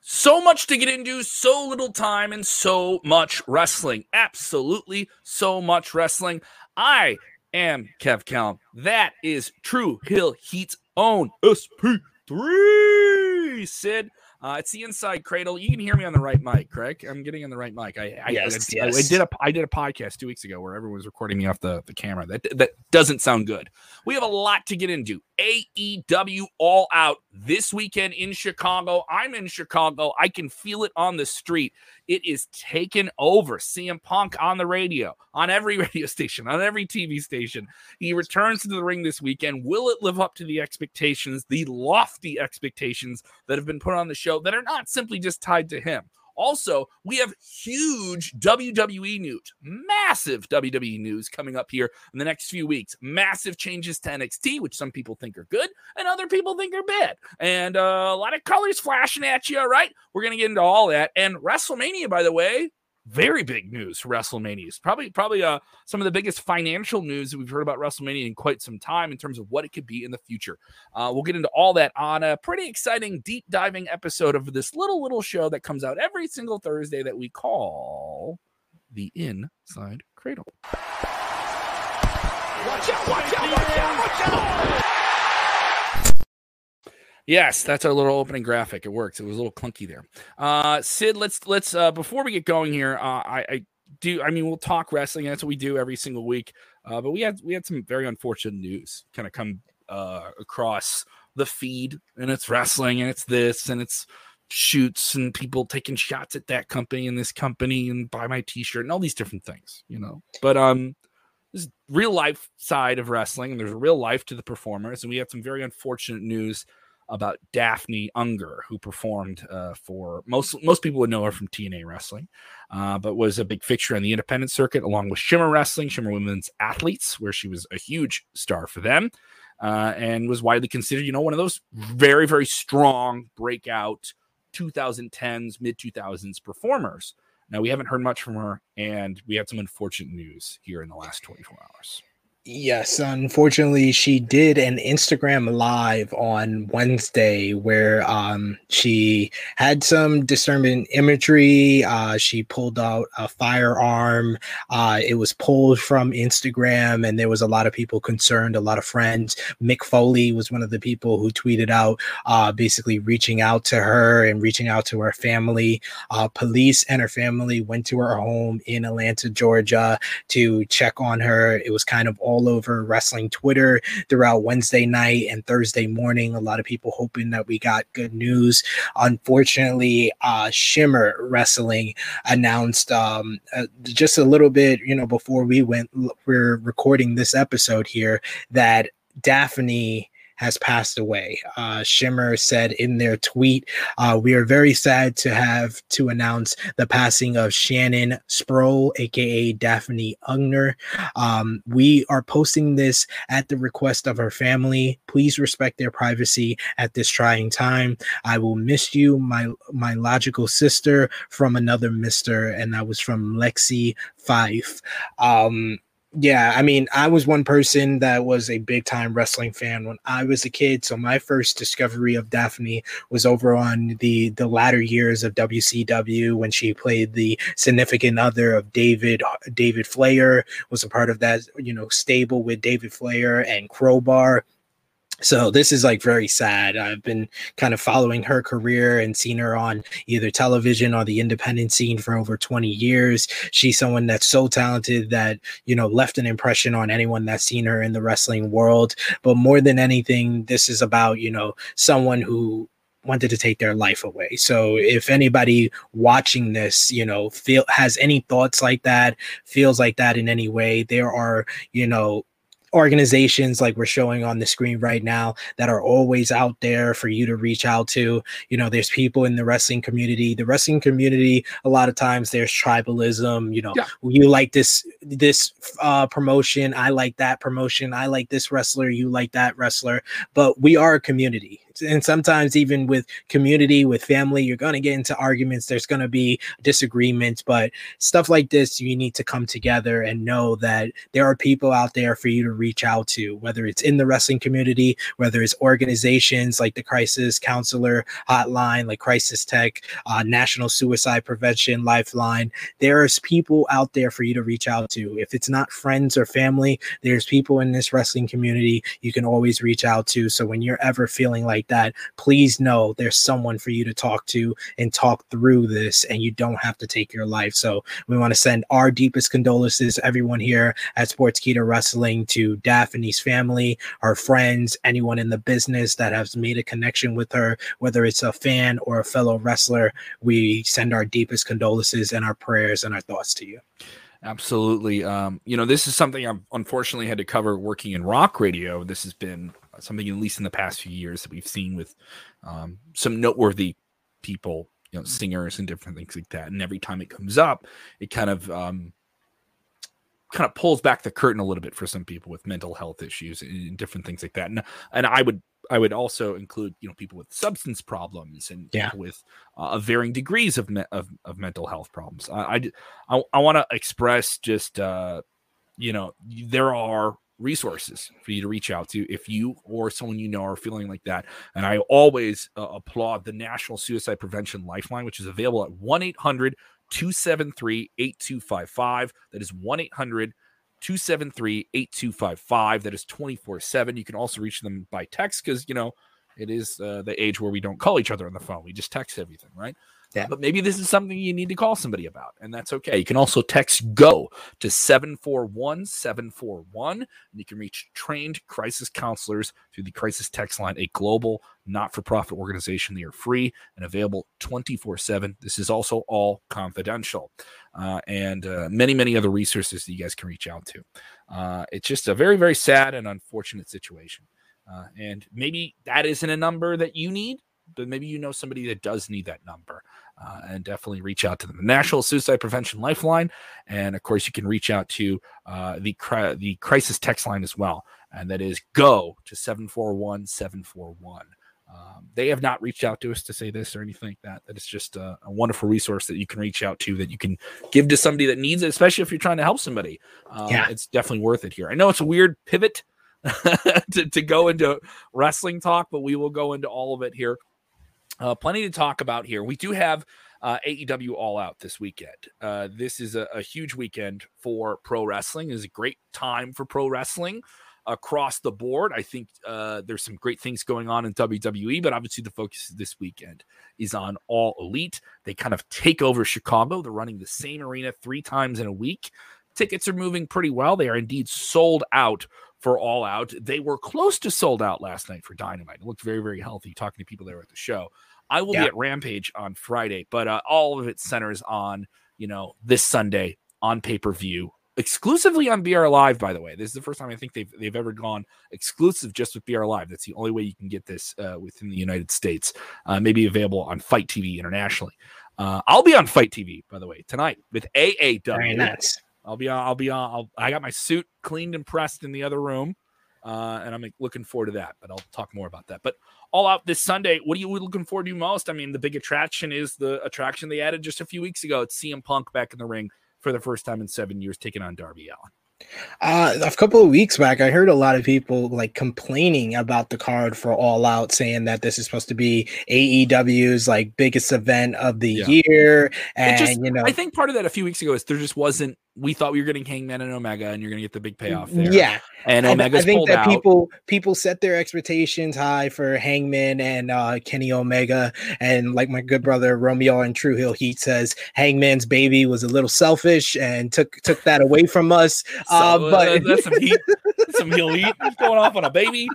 So much to get into, so little time, and so much wrestling. Absolutely so much wrestling. I am Kev Kellam. That is Tru Heel Heat's own SP3. Sid, uh, it's the InSide Kradle. You can hear me on the right mic, Craig. I'm getting on the right mic. I, I, yes, I, yes. I, did a I did a podcast two weeks ago where everyone was recording me off the, the camera. That that doesn't sound good. We have a lot to get into. AEW All Out this weekend in Chicago. I'm in Chicago. I can feel it on the street. It is taken over. CM Punk on the radio, on every radio station, on every TV station. He returns to the ring this weekend. Will it live up to the expectations, the lofty expectations that have been put on the show that are not simply just tied to him? Also, we have huge WWE news, massive WWE news coming up here in the next few weeks. Massive changes to NXT, which some people think are good and other people think are bad. And uh, a lot of colors flashing at you, all right? We're going to get into all that. And WrestleMania, by the way, very big news for WrestleMania. It's probably probably uh, some of the biggest financial news that we've heard about WrestleMania in quite some time in terms of what it could be in the future. Uh, we'll get into all that on a pretty exciting deep diving episode of this little little show that comes out every single Thursday that we call the InSide Kradle. Watch out! Watch out! Watch out! Watch out! Yes, that's our little opening graphic. It works. It was a little clunky there. Uh, Sid, let's let's uh, before we get going here, uh, I, I do. I mean, we'll talk wrestling. That's what we do every single week. Uh, but we had we had some very unfortunate news kind of come uh, across the feed, and it's wrestling, and it's this, and it's shoots, and people taking shots at that company and this company, and buy my T-shirt, and all these different things, you know. But um, this real life side of wrestling, and there's a real life to the performers, and we had some very unfortunate news about Daffney Unger, who performed uh, for most most people would know her from TNA Wrestling, uh, but was a big fixture on the independent circuit along with Shimmer Wrestling, Shimmer Women's Athletes, where she was a huge star for them, uh, and was widely considered, you know, one of those very very strong breakout 2010s mid 2000s performers. Now we haven't heard much from her, and we had some unfortunate news here in the last 24 hours. Yes, unfortunately, she did an Instagram live on Wednesday where um, she had some disturbing imagery. Uh, she pulled out a firearm. Uh, it was pulled from Instagram, and there was a lot of people concerned, a lot of friends. Mick Foley was one of the people who tweeted out, uh, basically reaching out to her and reaching out to her family. Uh, police and her family went to her home in Atlanta, Georgia to check on her. It was kind of all all over wrestling Twitter throughout Wednesday night and Thursday morning. A lot of people hoping that we got good news. Unfortunately, uh, Shimmer Wrestling announced um, uh, just a little bit, you know, before we went, we're recording this episode here that Daffney has passed away. Uh, Shimmer said in their tweet, uh, "We are very sad to have to announce the passing of Shannon Sproul, aka Daffney Unger. Um, we are posting this at the request of her family. Please respect their privacy at this trying time. I will miss you, my my logical sister from another Mister, and that was from Lexie Fyfe." Um, yeah, I mean, I was one person that was a big time wrestling fan when I was a kid. So my first discovery of Daffney was over on the the latter years of WCW when she played the significant other of David David Flair was a part of that you know stable with David Flair and Crowbar so this is like very sad. I've been kind of following her career and seen her on either television or the independent scene for over 20 years. She's someone that's so talented that you know left an impression on anyone that's seen her in the wrestling world. But more than anything this is about you know someone who wanted to take their life away. So if anybody watching this, you know, feel has any thoughts like that, feels like that in any way, there are, you know, organizations like we're showing on the screen right now that are always out there for you to reach out to. You know, there's people in the wrestling community. The wrestling community, a lot of times there's tribalism. You know, yeah. you like this this uh, promotion, I like that promotion, I like this wrestler, you like that wrestler. But we are a community. And sometimes even with community, with family, you're going to get into arguments. There's going to be disagreements, but stuff like this, you need to come together and know that there are people out there for you to reach out to, whether it's in the wrestling community, whether it's organizations like the Crisis Counselor Hotline, like Crisis Tech, uh, National Suicide Prevention Lifeline. There's people out there for you to reach out to. If it's not friends or family, there's people in this wrestling community you can always reach out to. So when you're ever feeling like that, please know there's someone for you to talk to and talk through this, and you don't have to take your life. So we want to send our deepest condolences, everyone here at Sportskeeda Wrestling, to Daffney's family, her friends, anyone in the business that has made a connection with her, whether it's a fan or a fellow wrestler. We send our deepest condolences and our prayers and our thoughts to you. Absolutely. Um, you know, this is something I've unfortunately had to cover working in rock radio. This has been something, at least in the past few years, that we've seen with um, some noteworthy people, you know, singers and different things like that. And every time it comes up, it kind of um, kind of pulls back the curtain a little bit for some people with mental health issues and different things like that. And and I would I would also include you know people with substance problems and yeah. with uh, varying degrees of, me- of, of mental health problems. I I, I, I want to express just uh, you know there are resources for you to reach out to if you or someone you know are feeling like that. And I always uh, applaud the National Suicide Prevention Lifeline, which is available at 1 800 273 8255. That is 1 800 273 8255. That is 24 7. You can also reach them by text because, you know, it is uh, the age where we don't call each other on the phone. We just text everything, right? Yeah. But maybe this is something you need to call somebody about, and that's okay. You can also text GO to 741 741, and you can reach trained crisis counselors through the Crisis Text Line, a global not for profit organization. They are free and available 24 7. This is also all confidential, uh, and uh, many, many other resources that you guys can reach out to. Uh, it's just a very, very sad and unfortunate situation. Uh, and maybe that isn't a number that you need, but maybe you know somebody that does need that number uh, and definitely reach out to them. The National Suicide Prevention Lifeline, and of course, you can reach out to uh, the cri- the crisis text line as well, and that is go to seven four one seven four one. Um, they have not reached out to us to say this or anything like that. That is just a, a, wonderful resource that you can reach out to, that you can give to somebody that needs it, especially if you're trying to help somebody. Um, yeah. It's definitely worth it here. I know it's a weird pivot to, to go into wrestling talk, but we will go into all of it here uh, plenty to talk about here. We do have uh, AEW All Out this weekend. Uh, this is a, a, huge weekend for pro wrestling. It is a great time for pro wrestling across the board. I think uh, there's some great things going on in WWE, but obviously the focus this weekend is on All Elite. They kind of take over Chicago. They're running the same arena three times in a week. Tickets are moving pretty well. They are indeed sold out for All Out. They were close to sold out last night for Dynamite. It looked very, very healthy talking to people there at the show. I will yeah. be at Rampage on Friday, but uh, all of it centers on, you know, this Sunday on pay per view, exclusively on BR Live, by the way. This is the first time I think they've, they've ever gone exclusive just with BR Live. That's the only way you can get this uh, within the United States. Uh, maybe available on FITE TV internationally. Uh, I'll be on FITE TV, by the way, tonight with AAW. Very nice. I'll be on. I'll be on. I'll, I got my suit cleaned and pressed in the other room, uh, and I'm looking forward to that. But I'll talk more about that. But all out this Sunday, what are you looking forward to most? I mean, the big attraction is the attraction they added just a few weeks ago. It's CM Punk back in the ring for the first time in seven years, taking on Darby Allin. Uh, a couple of weeks back, I heard a lot of people like complaining about the card for All Out, saying that this is supposed to be AEW's like biggest event of the yeah. year, and just, you know, I think part of that a few weeks ago is there just wasn't we thought we were getting Hangman and Omega, and you're going to get the big payoff there. Yeah, and Omega. I think that out. people people set their expectations high for Hangman and uh, Kenny Omega, and like my good brother Romeo and Tru Heel Heat says, Hangman's baby was a little selfish and took took that away from us. So, uh, but uh, that's some heat, some heel heat going off on a baby.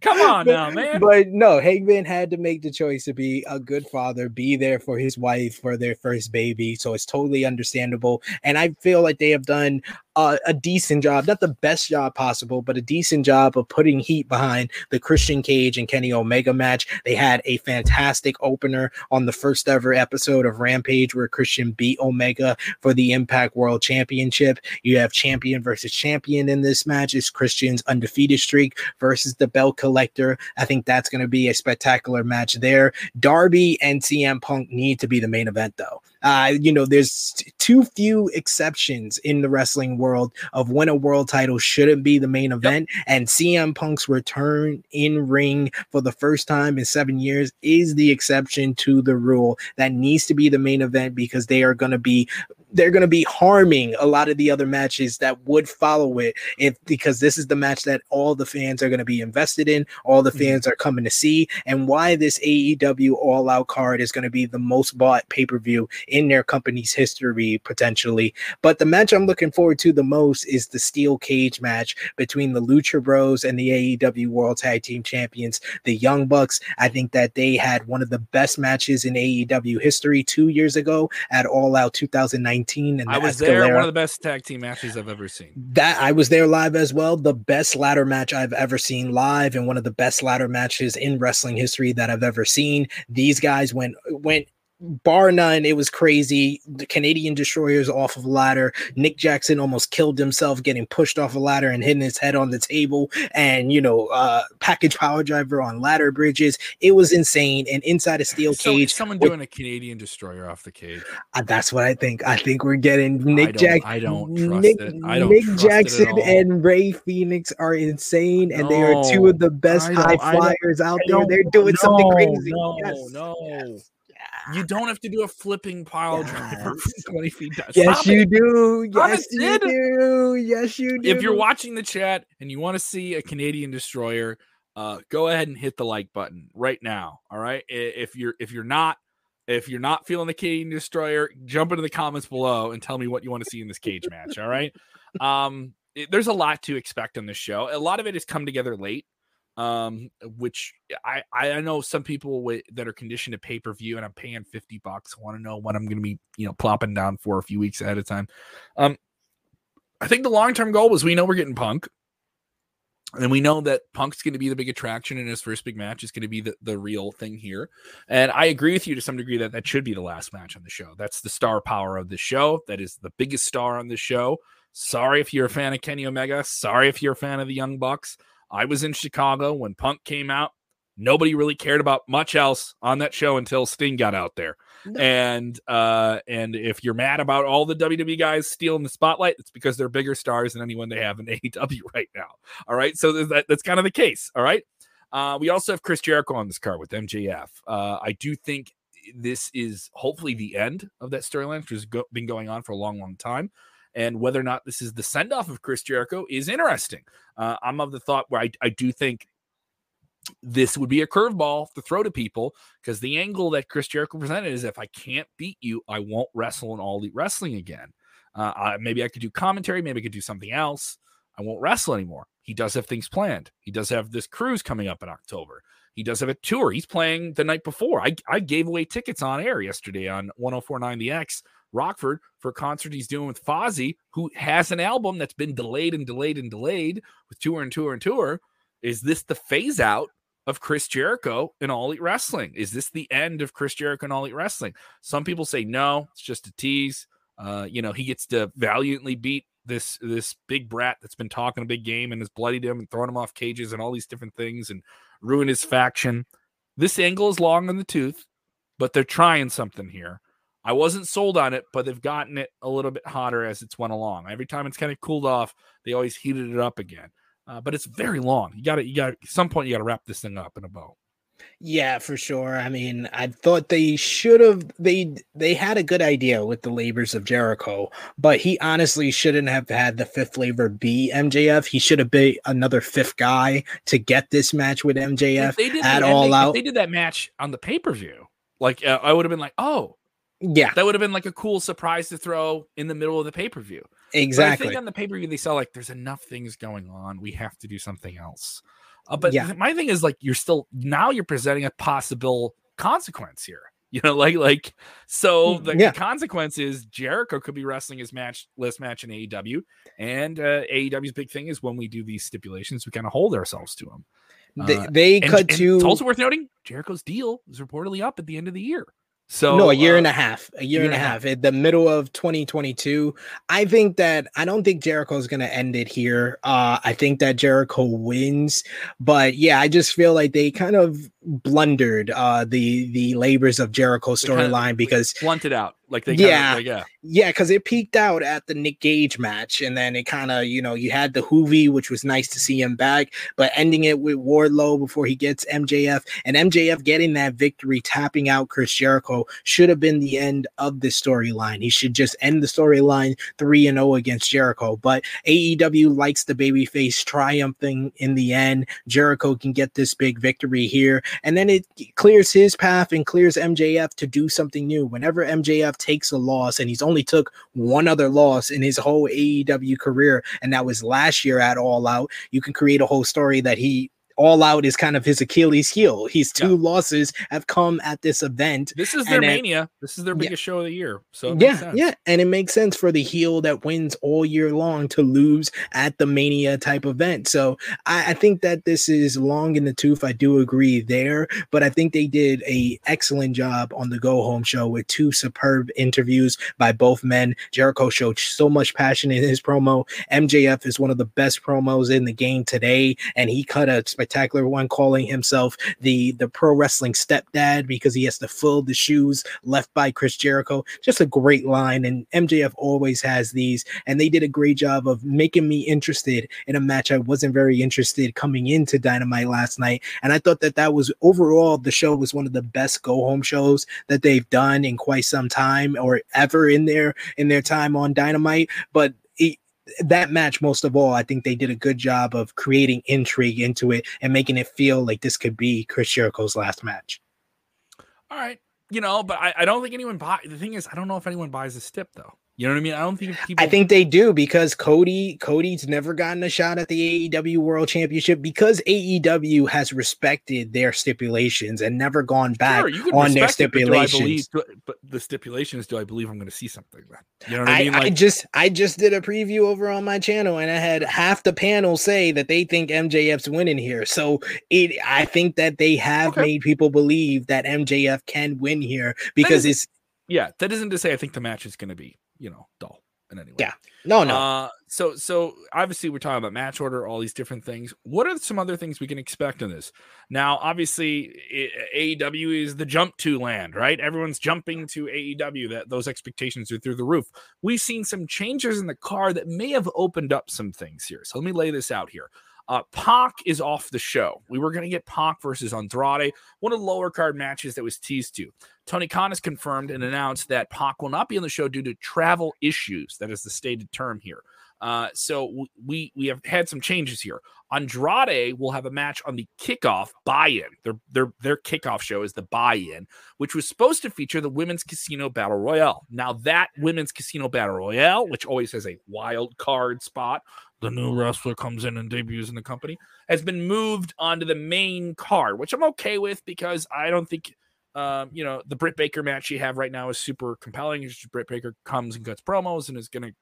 Come on but, now, man. But no, Hangman had to make the choice to be a good father, be there for his wife for their first baby. So it's totally understandable. And I feel like they have done uh, a decent job, not the best job possible, but a decent job of putting heat behind the Christian Cage and Kenny Omega match. They had a fantastic opener on the first ever episode of Rampage where Christian beat Omega for the Impact World Championship. You have champion versus champion in this match. It's Christian's undefeated streak versus the belt collector. I think that's going to be a spectacular match there. Darby and CM Punk need to be the main event, though. Uh, you know, there's too few exceptions in the wrestling world of when a world title shouldn't be the main event. Yep. And CM Punk's return in ring for the first time in seven years is the exception to the rule that needs to be the main event because they are going to be they're going to be harming a lot of the other matches that would follow it if because this is the match that all the fans are going to be invested in all the mm-hmm. fans are coming to see and why this AEW all out card is going to be the most bought pay-per-view in their company's history potentially. But the match I'm looking forward to the most is the steel cage match between the Lucha Bros and the AEW World Tag Team Champions the Young Bucks. I think that they had one of the best matches in AEW history 2 years ago at All Out 2019 19. And I was there. One of the best tag team matches I've ever seen. That I was there live as well. The best ladder match I've ever seen live, and one of the best ladder matches in wrestling history that I've ever seen. These guys went went bar none, it was crazy. The Canadian destroyers off of a ladder. Nick Jackson almost killed himself getting pushed off a ladder and hitting his head on the table. And you know, uh, package power driver on ladder bridges. It was insane. And inside a steel so, cage, someone with, doing a Canadian destroyer off the cage. Uh, that's what I think. I think we're getting Nick Jackson. I don't trust Nick, it. I don't Nick Jackson and Rey Fenix are insane, and no, they are two of the best high flyers out there. They're doing no, something crazy. No, yes, no. Yes. You don't have to do a flipping pile driver from 20 feet down. Yes, you it. do. Yes, you do. Yes, you do. If you're watching the chat and you want to see a Canadian destroyer, uh, go ahead and hit the like button right now. All right. If you're if you're not if you're not feeling the Canadian destroyer, jump into the comments below and tell me what you want to see in this cage match. All right. Um, it, there's a lot to expect on this show. A lot of it has come together late um, which I I know some people w- that are conditioned to pay per view, and I'm paying fifty bucks. Want to know what I'm going to be, you know, plopping down for a few weeks ahead of time. Um, I think the long term goal was we know we're getting Punk, and we know that Punk's going to be the big attraction, in his first big match is going to be the the real thing here. And I agree with you to some degree that that should be the last match on the show. That's the star power of the show. That is the biggest star on the show. Sorry if you're a fan of Kenny Omega. Sorry if you're a fan of the Young Bucks. I was in Chicago when Punk came out. Nobody really cared about much else on that show until Sting got out there. No. And uh, and if you're mad about all the WWE guys stealing the spotlight, it's because they're bigger stars than anyone they have in AEW right now. All right, so that, that's kind of the case. All right. Uh, we also have Chris Jericho on this card with MJF. Uh, I do think this is hopefully the end of that storyline, which has go- been going on for a long, long time and whether or not this is the send off of Chris Jericho is interesting. Uh, I'm of the thought where I, I do think this would be a curveball to throw to people because the angle that Chris Jericho presented is if I can't beat you, I won't wrestle in all elite wrestling again. Uh, I, maybe I could do commentary, maybe I could do something else. I won't wrestle anymore. He does have things planned. He does have this cruise coming up in October. He does have a tour. He's playing the night before. I, I gave away tickets on air yesterday on 1049 The X Rockford for a concert he's doing with Fozzy, who has an album that's been delayed and delayed and delayed with tour and tour and tour. Is this the phase out of Chris Jericho in All Elite Wrestling? Is this the end of Chris Jericho in All Elite Wrestling? Some people say no, it's just a tease. Uh, you know, he gets to valiantly beat this this big brat that's been talking a big game and has bloodied him and thrown him off cages and all these different things and ruin his faction. This angle is long in the tooth, but they're trying something here. I wasn't sold on it, but they've gotten it a little bit hotter as it's went along. Every time it's kind of cooled off, they always heated it up again. Uh, but it's very long. You got to, you got at some point, you got to wrap this thing up in a bow. Yeah, for sure. I mean, I thought they should have they they had a good idea with the labors of Jericho, but he honestly shouldn't have had the fifth labor be MJF. He should have been another fifth guy to get this match with MJF they did at all out. they did that match on the pay per view. Like uh, I would have been like, oh, yeah, that would have been like a cool surprise to throw in the middle of the pay per view. Exactly. But I think on the pay per view they saw like there's enough things going on. We have to do something else. Uh, but yeah. my thing is like you're still now you're presenting a possible consequence here. You know, like like so mm, the, yeah. the consequence is Jericho could be wrestling his match list match in AEW, and uh, AEW's big thing is when we do these stipulations, we kind of hold ourselves to them. They, uh, they cut to. It's also worth noting Jericho's deal is reportedly up at the end of the year. So no, a year uh, and a half, a year, and a half. At the middle of 2022, I think that I don't think Jericho is going to end it here. Uh, I think that Jericho wins, but yeah, I just feel like they kind of blundered uh, the the labors of Jericho They kinda- storyline because blunted out. Like they Yeah. kinda, like, yeah. yeah, because it peaked out at the Nick Gage match, and then it kind of, you know, you had the Juvi, which was nice to see him back, but ending it with Wardlow before he gets MJF, and MJF getting that victory, tapping out Chris Jericho, should have been the end of this storyline. He should just end the storyline three and zero against Jericho. But AEW likes the babyface triumphing in the end. Jericho can get this big victory here, and then it clears his path and clears MJF to do something new. Whenever MJF takes a loss, and he's only took one other loss in his whole AEW career, and that was last year at All Out, you can create a whole story that he. All out is kind of his Achilles heel. His two losses have come at this event, This is their mania. This is their Yeah. biggest show of the year. So yeah, sense. yeah, and it makes sense for the heel that wins all year long to lose at the Mania type event. So I, I think that this is long in the tooth. I do agree there, but I think they did a excellent job on the Go Home show with two superb interviews by both men. Jericho showed so much passion in his promo. MJF is one of the best promos in the game today, and he cut a spectacular one calling himself the the pro wrestling stepdad because he has to fill the shoes left by Chris Jericho. Just a great line, and MJF always has these, and they did a great job of making me interested in a match I wasn't very interested coming into Dynamite last night, and I thought that that was overall the show was one of the best go home shows that they've done in quite some time or ever in their in their time on Dynamite, but. That match most of all i think they did a good job of creating intrigue into it and making it feel like this could be chris jericho's last match All right. You know, but I, I don't think anyone buy the thing is I don't know if anyone buys a stip though. You know what I mean? I don't think people I think they do because Cody Cody's never gotten a shot at the AEW World Championship because AEW has respected their stipulations and never gone back Sure, on their respect it, but stipulations. believe- but the stipulations, do I believe I'm going to see something then? You know what I, I, mean? I just I just did a preview over on my channel and I had half the panel say that they think MJF's winning here. So it I think that they have Okay. made people believe that MJF can win here because it's yeah, that isn't to say I think the match is going to be, you know, dull in any way. Yeah. no no. Uh, so so obviously we're talking about match order, all these different things. What are some other things we can expect in this? Now, obviously, AEW is the jump to land, right? Everyone's jumping to AEW. That those expectations are through the roof. We've seen some changes in the car that may have opened up some things here. So let me lay this out here. Uh, Pac is off the show. We were going to get Pac versus Andrade, one of the lower card matches that was teased to. Tony Khan has confirmed and announced that Pac will not be on the show due to travel issues. That is the stated term here. Uh, so we we have had some changes here. Andrade will have a match on the kickoff buy-in. Their their their kickoff show is the buy-in, which was supposed to feature the women's casino battle royale. Now that women's casino battle royale, which always has a wild card spot, the new wrestler comes in and debuts in the company, has been moved onto the main card, which I'm okay with because I don't think um, you know, the Britt Baker match you have right now is super compelling. It's just Britt Baker comes and cuts promos and is going to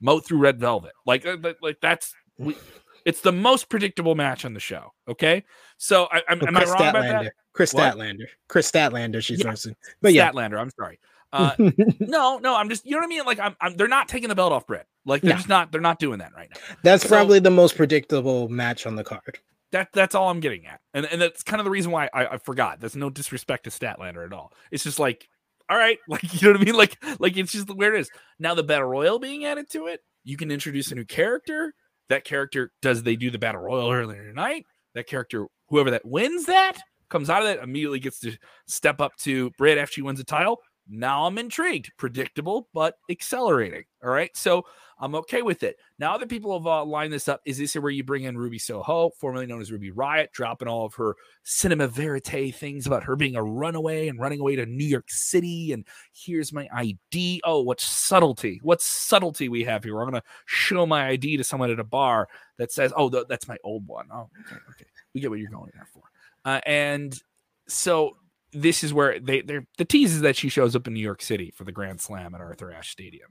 mow through Red Velvet. Like, uh, like that's we, it's the most predictable match on the show. Okay, so I, I'm, am I wrong about that? Kris What? Statlander. Kris Statlander. She's Yeah. But yeah, Statlander. I'm sorry. Uh, no, no, I'm just you know what I mean. Like, I'm, I'm they're not taking the belt off Britt. Like, they're No. just not. They're not doing that right now. that's so- probably the most predictable match on the card. That that's all I'm getting at, and and that's kind of the reason why I, I forgot. There's no disrespect to Statlander at all. It's just like, all right, like you know what I mean. Like like it's just where it is now. The battle royal being added to it, you can introduce a new character. That character does they do the battle royal earlier tonight? That character, whoever that wins that comes out of that immediately gets to step up to Britt after she wins the title. Now I'm intrigued. Predictable, but accelerating. All right. So I'm okay with it. Now that people have uh, lined this up, is this where you bring in Ruby Soho, formerly known as Ruby Riot, dropping all of her cinema verite things about her being a runaway and running away to New York City? And here's my ID. Oh, what subtlety! What subtlety we have here. I'm going to show my ID to someone at a bar that says, "Oh, th- that's my old one." Oh, okay, okay. We get what you're going there for. Uh, and so this is where they they're the tease is that she shows up in New York City for the Grand Slam at Arthur Ashe Stadium.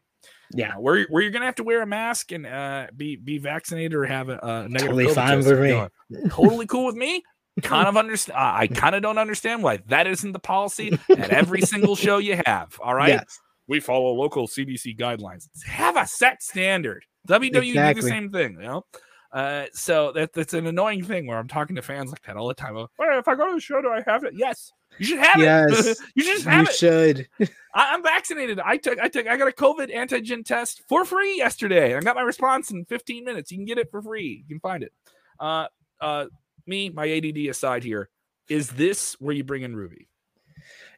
Yeah. Where where you're gonna have to wear a mask and uh, be be vaccinated or have a, a negative Totally COVID fine with me. going. Totally cool with me. kind of understand. I kind of don't understand why that isn't the policy at every single show you have. All right. Yes. We follow local CDC guidelines. Have a set standard. WWE exactly. do the same thing, you know. Uh, so that that's an annoying thing where I'm talking to fans like that all the time. Well, if I go to the show, do I have it? Yes, you should have yes, it. you should have you it. should. I, am vaccinated. I took I took I got a COVID antigen test for free yesterday. I got my response in 15 minutes. You can get it for free. You can find it. Uh, uh, me, my ADD aside here, is this where you bring in Ruby?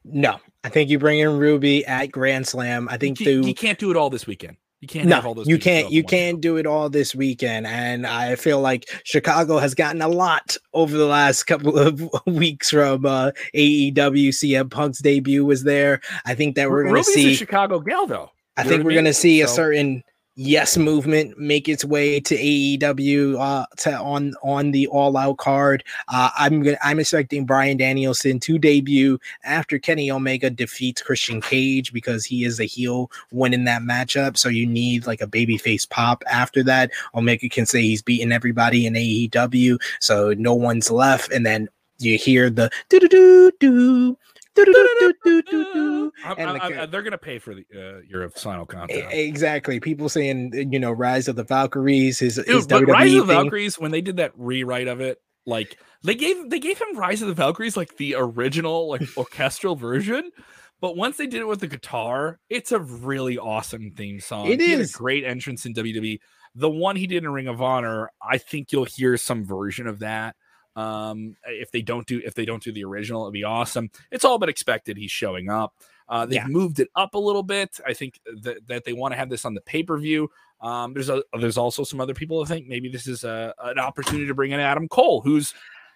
No, I think you bring in Ruby at Grand Slam. I think you, you can't do it all this weekend. You can't no, have all those. You can't. You can't do it all this weekend, and I feel like Chicago has gotten a lot over the last couple of weeks from uh, AEW. CM Punk's debut was there. I think that we're going to see Chicago gal though. I think we're going to see so. a certain yes movement make its way to AEW uh, to on on the All Out card. Uh, I'm gonna, I'm expecting Bryan Danielson to debut after Kenny Omega defeats Christian Cage because he is a heel winning that matchup. So you need like a babyface pop after that. Omega can say he's beaten everybody in AEW, so no one's left, and then you hear the do do do do they're gonna pay for the uh, your final content. Exactly. People saying you know Rise of the Valkyries is, is Dude, Rise of the Valkyries when they did that rewrite of it, like they gave they gave him Rise of the Valkyries like the original like orchestral version. But once they did it with the guitar, it's a really awesome theme song. It he is a great entrance in WWE. The one he did in Ring of Honor, I think you'll hear some version of that. Um, if they don't do if they don't do the original, it'd be awesome. It's all but expected he's showing up. Uh, they've yeah. moved it up a little bit. I think that, that they want to have this on the pay per view. Um, there's a there's also some other people who think maybe this is a, an opportunity to bring in Adam Cole, who's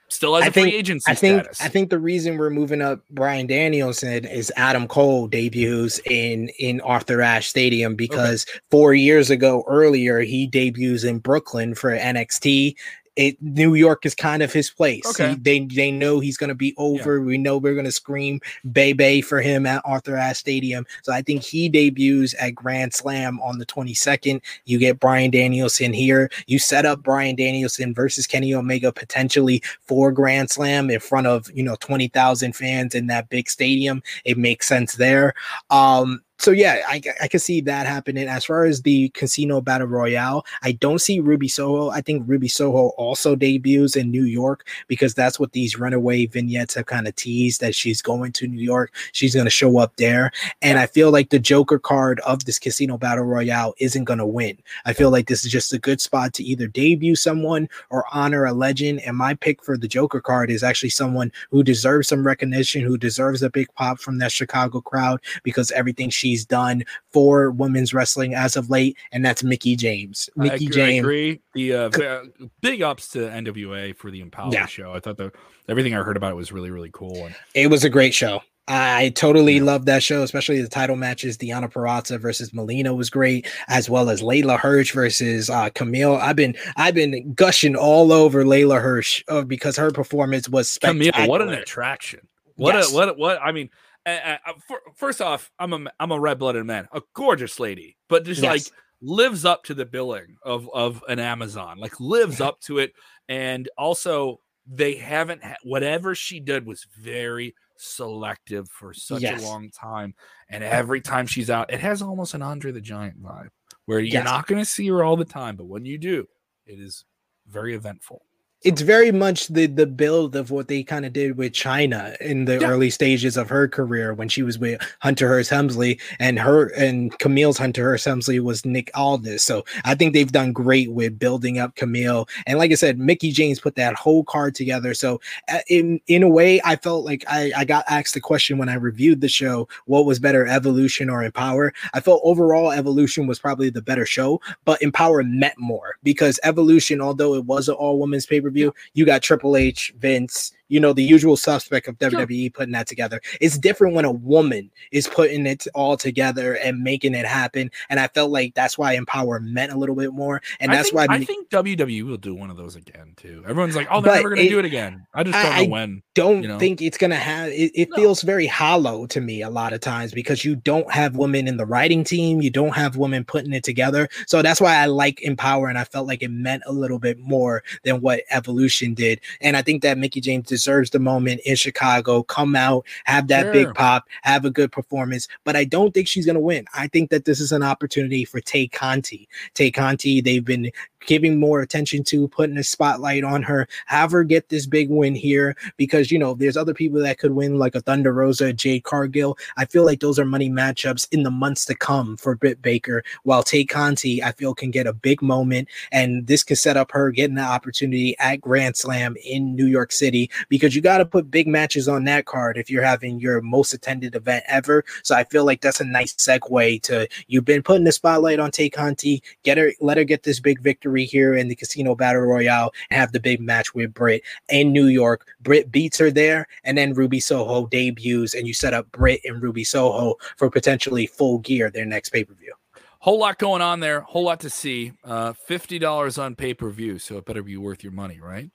still has a think, free agency I think, status. I think the reason we're moving up Bryan Danielson is Adam Cole debuts in in Arthur Ashe Stadium because okay. four years ago earlier he debuts in Brooklyn for NXT it New York is kind of his place. Okay. He, they they know he's going to be over. Yeah. We know we're going to scream "Bay for him at Arthur Ashe Stadium. So I think he debuts at Grand Slam on the 22nd. You get Bryan Danielson here. You set up Bryan Danielson versus Kenny Omega potentially for Grand Slam in front of you know 20,000 fans in that big stadium. It makes sense there. Um, so yeah, I, I can see that happening. As far as the casino battle royale, I don't see Ruby Soho. I think Ruby Soho also debuts in New York because that's what these runaway vignettes have kind of teased that she's going to New York. She's going to show up there, and I feel like the Joker card of this casino battle royale isn't going to win. I feel like this is just a good spot to either debut someone or honor a legend. And my pick for the Joker card is actually someone who deserves some recognition, who deserves a big pop from that Chicago crowd because everything she he's done for women's wrestling as of late, and that's Mickie James. Mickie James. I agree. The uh, big ups to NWA for the Empower yeah. show. I thought the everything I heard about it was really really cool. And it was a great show. I totally yeah. love that show, especially the title matches. Deonna Purrazzo versus Melina was great, as well as Leyla Hirsch versus uh, Kamille. I've been I've been gushing all over Leyla Hirsch uh, because her performance was spectacular. Kamille, what an attraction! What yes. a what a, what I mean, for, first off, I'm a I'm a red blooded man, a gorgeous lady, but just yes. like lives up to the billing of of an Amazon, like lives up to it, and also they haven't ha- whatever she did was very selective for such yes. a long time, and every time she's out, it has almost an Andre the Giant vibe, where you're yes. not going to see her all the time, but when you do, it is very eventful it's very much the the build of what they kind of did with Chyna in the yeah. early stages of her career when she was with Hunter Hearst Helmsley and her and Kamille's Hunter Hearst Helmsley was Nick Aldis. So I think they've done great with building up Kamille. And like I said, Mickie James put that whole card together. So uh, in in a way, I felt like I, I got asked the question when I reviewed the show, what was better, Evolution or Empower? I felt overall Evolution was probably the better show, but Empower meant more because Evolution, although it was an all women's pay you got Triple H, Vince, you know, the usual suspect of WWE sure. putting that together. It's different when a woman is putting it all together and making it happen. And I felt like that's why Empower meant a little bit more. And that's think, why I think WWE will do one of those again too. Everyone's like, oh, they're never going to do it again. I just don't I, know when. Don't you know? think it's going to have. It, it no. feels very hollow to me a lot of times because you don't have women in the writing team. You don't have women putting it together. So that's why I like Empower, and I felt like it meant a little bit more than what Evolution did. And I think that Mickie James deserves the moment in Chicago. Come out, have that sure. big pop, have a good performance. But I don't think she's going to win. I think that this is an opportunity for Tay Conti. Tay Conti, they've been giving more attention to, putting a spotlight on her, have her get this big win here because you know there's other people that could win like a Thunder Rosa, Jade Cargill. I feel like those are money matchups in the months to come for Britt Baker. While Tay Conti, I feel can get a big moment, and this can set up her getting the opportunity at Grand Slam in New York City because you got to put big matches on that card if you're having your most attended event ever. So I feel like that's a nice segue to you've been putting the spotlight on Tay Conti, get her, let her get this big victory victory here in the Casino Battle Royale and have the big match with Britt in New York. Britt beats her there, and then Ruby Soho debuts, and you set up Britt and Ruby Soho for potentially full gear their next pay per view. Whole lot going on there, whole lot to see. Uh, Fifty dollars on pay per view, so it better be worth your money, right?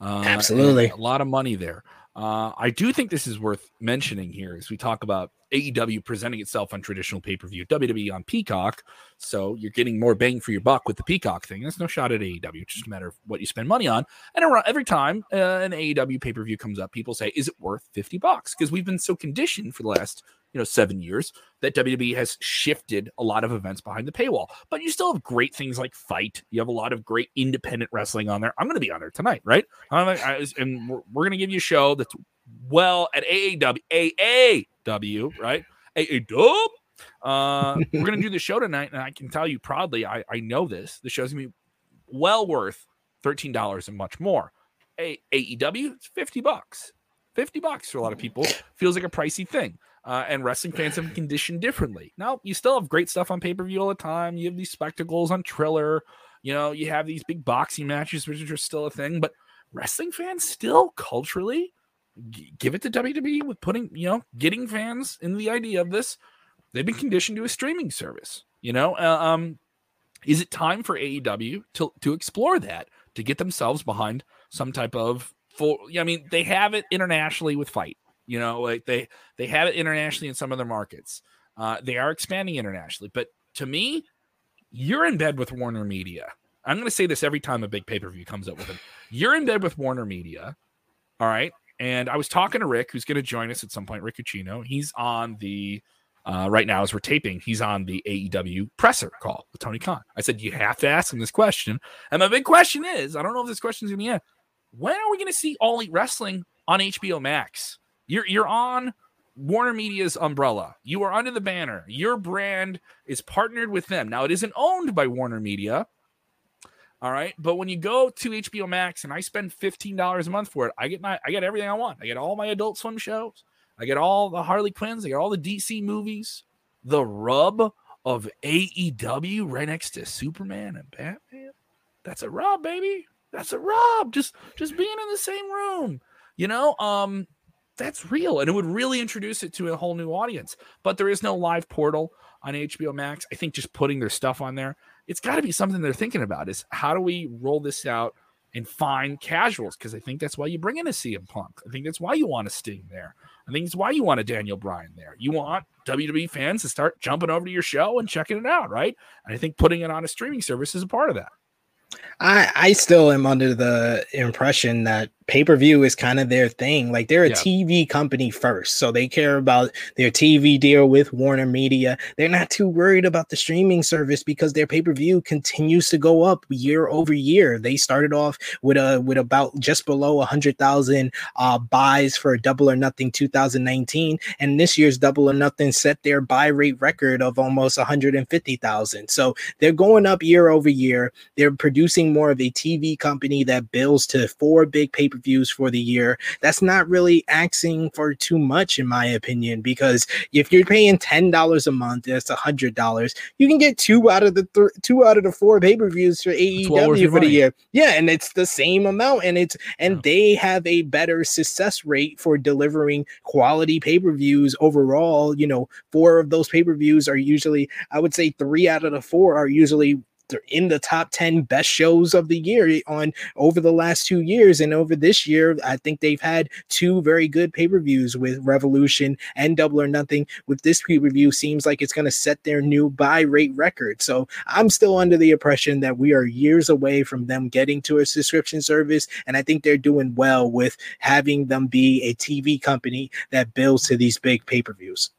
Uh, Absolutely, a lot of money there. Uh, I do think this is worth mentioning here as we talk about AEW presenting itself on traditional pay per view, WWE on Peacock. So you're getting more bang for your buck with the Peacock thing. There's no shot at AEW. It's just a matter of what you spend money on. And every time uh, an AEW pay per view comes up, people say, "Is it worth 50 bucks?" Because we've been so conditioned for the last you know seven years that WWE has shifted a lot of events behind the paywall. But you still have great things like FITE. You have a lot of great independent wrestling on there. I'm going to be on there tonight, right? and we're, we're going to give you a show that's well at AAW, AAW, right? AAW. Uh, we're going to do the show tonight, and I can tell you proudly, I, I know this. The show's going to be well worth thirteen dollars and much more. A- AEW, it's fifty bucks. 50 bucks for a lot of people feels like a pricey thing uh, and wrestling fans have been conditioned differently. Now, you still have great stuff on pay per view all the time. You have these spectacles on Triller. You know, you have these big boxing matches, which are still a thing. But wrestling fans still culturally g- give it to WWE with putting, you know, getting fans in the idea of this. They've been conditioned to a streaming service. You know, uh, um, is it time for AEW to to explore that to get themselves behind some type of full? I mean, they have it internationally with FITE. You know, like they they have it internationally in some of their markets. Uh, they are expanding internationally, but to me, you're in bed with Warner Media. I'm going to say this every time a big pay per view comes up with them. You're in bed with Warner Media. All right. And I was talking to Rick, who's going to join us at some point, Rick Ucchino. He's on the, uh, right now as we're taping, he's on the AEW presser call with Tony Khan. I said, You have to ask him this question. And my big question is I don't know if this question is going to be. When are we going to see All Elite Wrestling on HBO Max? You're you're on Warner Media's umbrella. You are under the banner. Your brand is partnered with them. Now it isn't owned by Warner Media. All right. But when you go to HBO Max and I spend $15 a month for it, I get my I get everything I want. I get all my adult swim shows. I get all the Harley Quinns, I get all the DC movies. The rub of AEW right next to Superman and Batman. That's a rub, baby. That's a rub. Just just being in the same room. You know, um that's real and it would really introduce it to a whole new audience. But there is no live portal on hbo max. I think just putting their stuff on there it's got to be something they're thinking about is how do we roll this out and find casuals? Because i think that's why you bring in a cm punk. I think that's why you want a sting there. I think it's why you want a daniel bryan there. You want wwe fans to start jumping over to your show and checking it out right? And i think putting it on a streaming service is a part of that. I I still am under the impression that pay-per-view is kind of their thing. Like they're a yeah. TV company first. So they care about their TV deal with Warner Media. They're not too worried about the streaming service because their pay-per-view continues to go up year over year. They started off with a with about just below a hundred thousand uh buys for double or nothing 2019. And this year's double or nothing set their buy rate record of almost 150,000. So they're going up year over year. They're producing more of a TV company that bills to four big pay per views for the year. That's not really asking for too much, in my opinion, because if you're paying ten dollars a month, that's a hundred dollars. You can get two out of the th- two out of the four pay per views for AEW for the year. Yeah, and it's the same amount, and it's and yeah. they have a better success rate for delivering quality pay per views overall. You know, four of those pay per views are usually, I would say, three out of the four are usually they're in the top 10 best shows of the year on over the last two years. And over this year i think they've had two very good pay-per-views with revolution and double or nothing. With this pay-per-view seems like it's going to set their new buy rate record. So i'm still under the impression that we are years away from them getting to a subscription service. And i think they're doing well with having them be a tv company that builds to these big pay-per-views.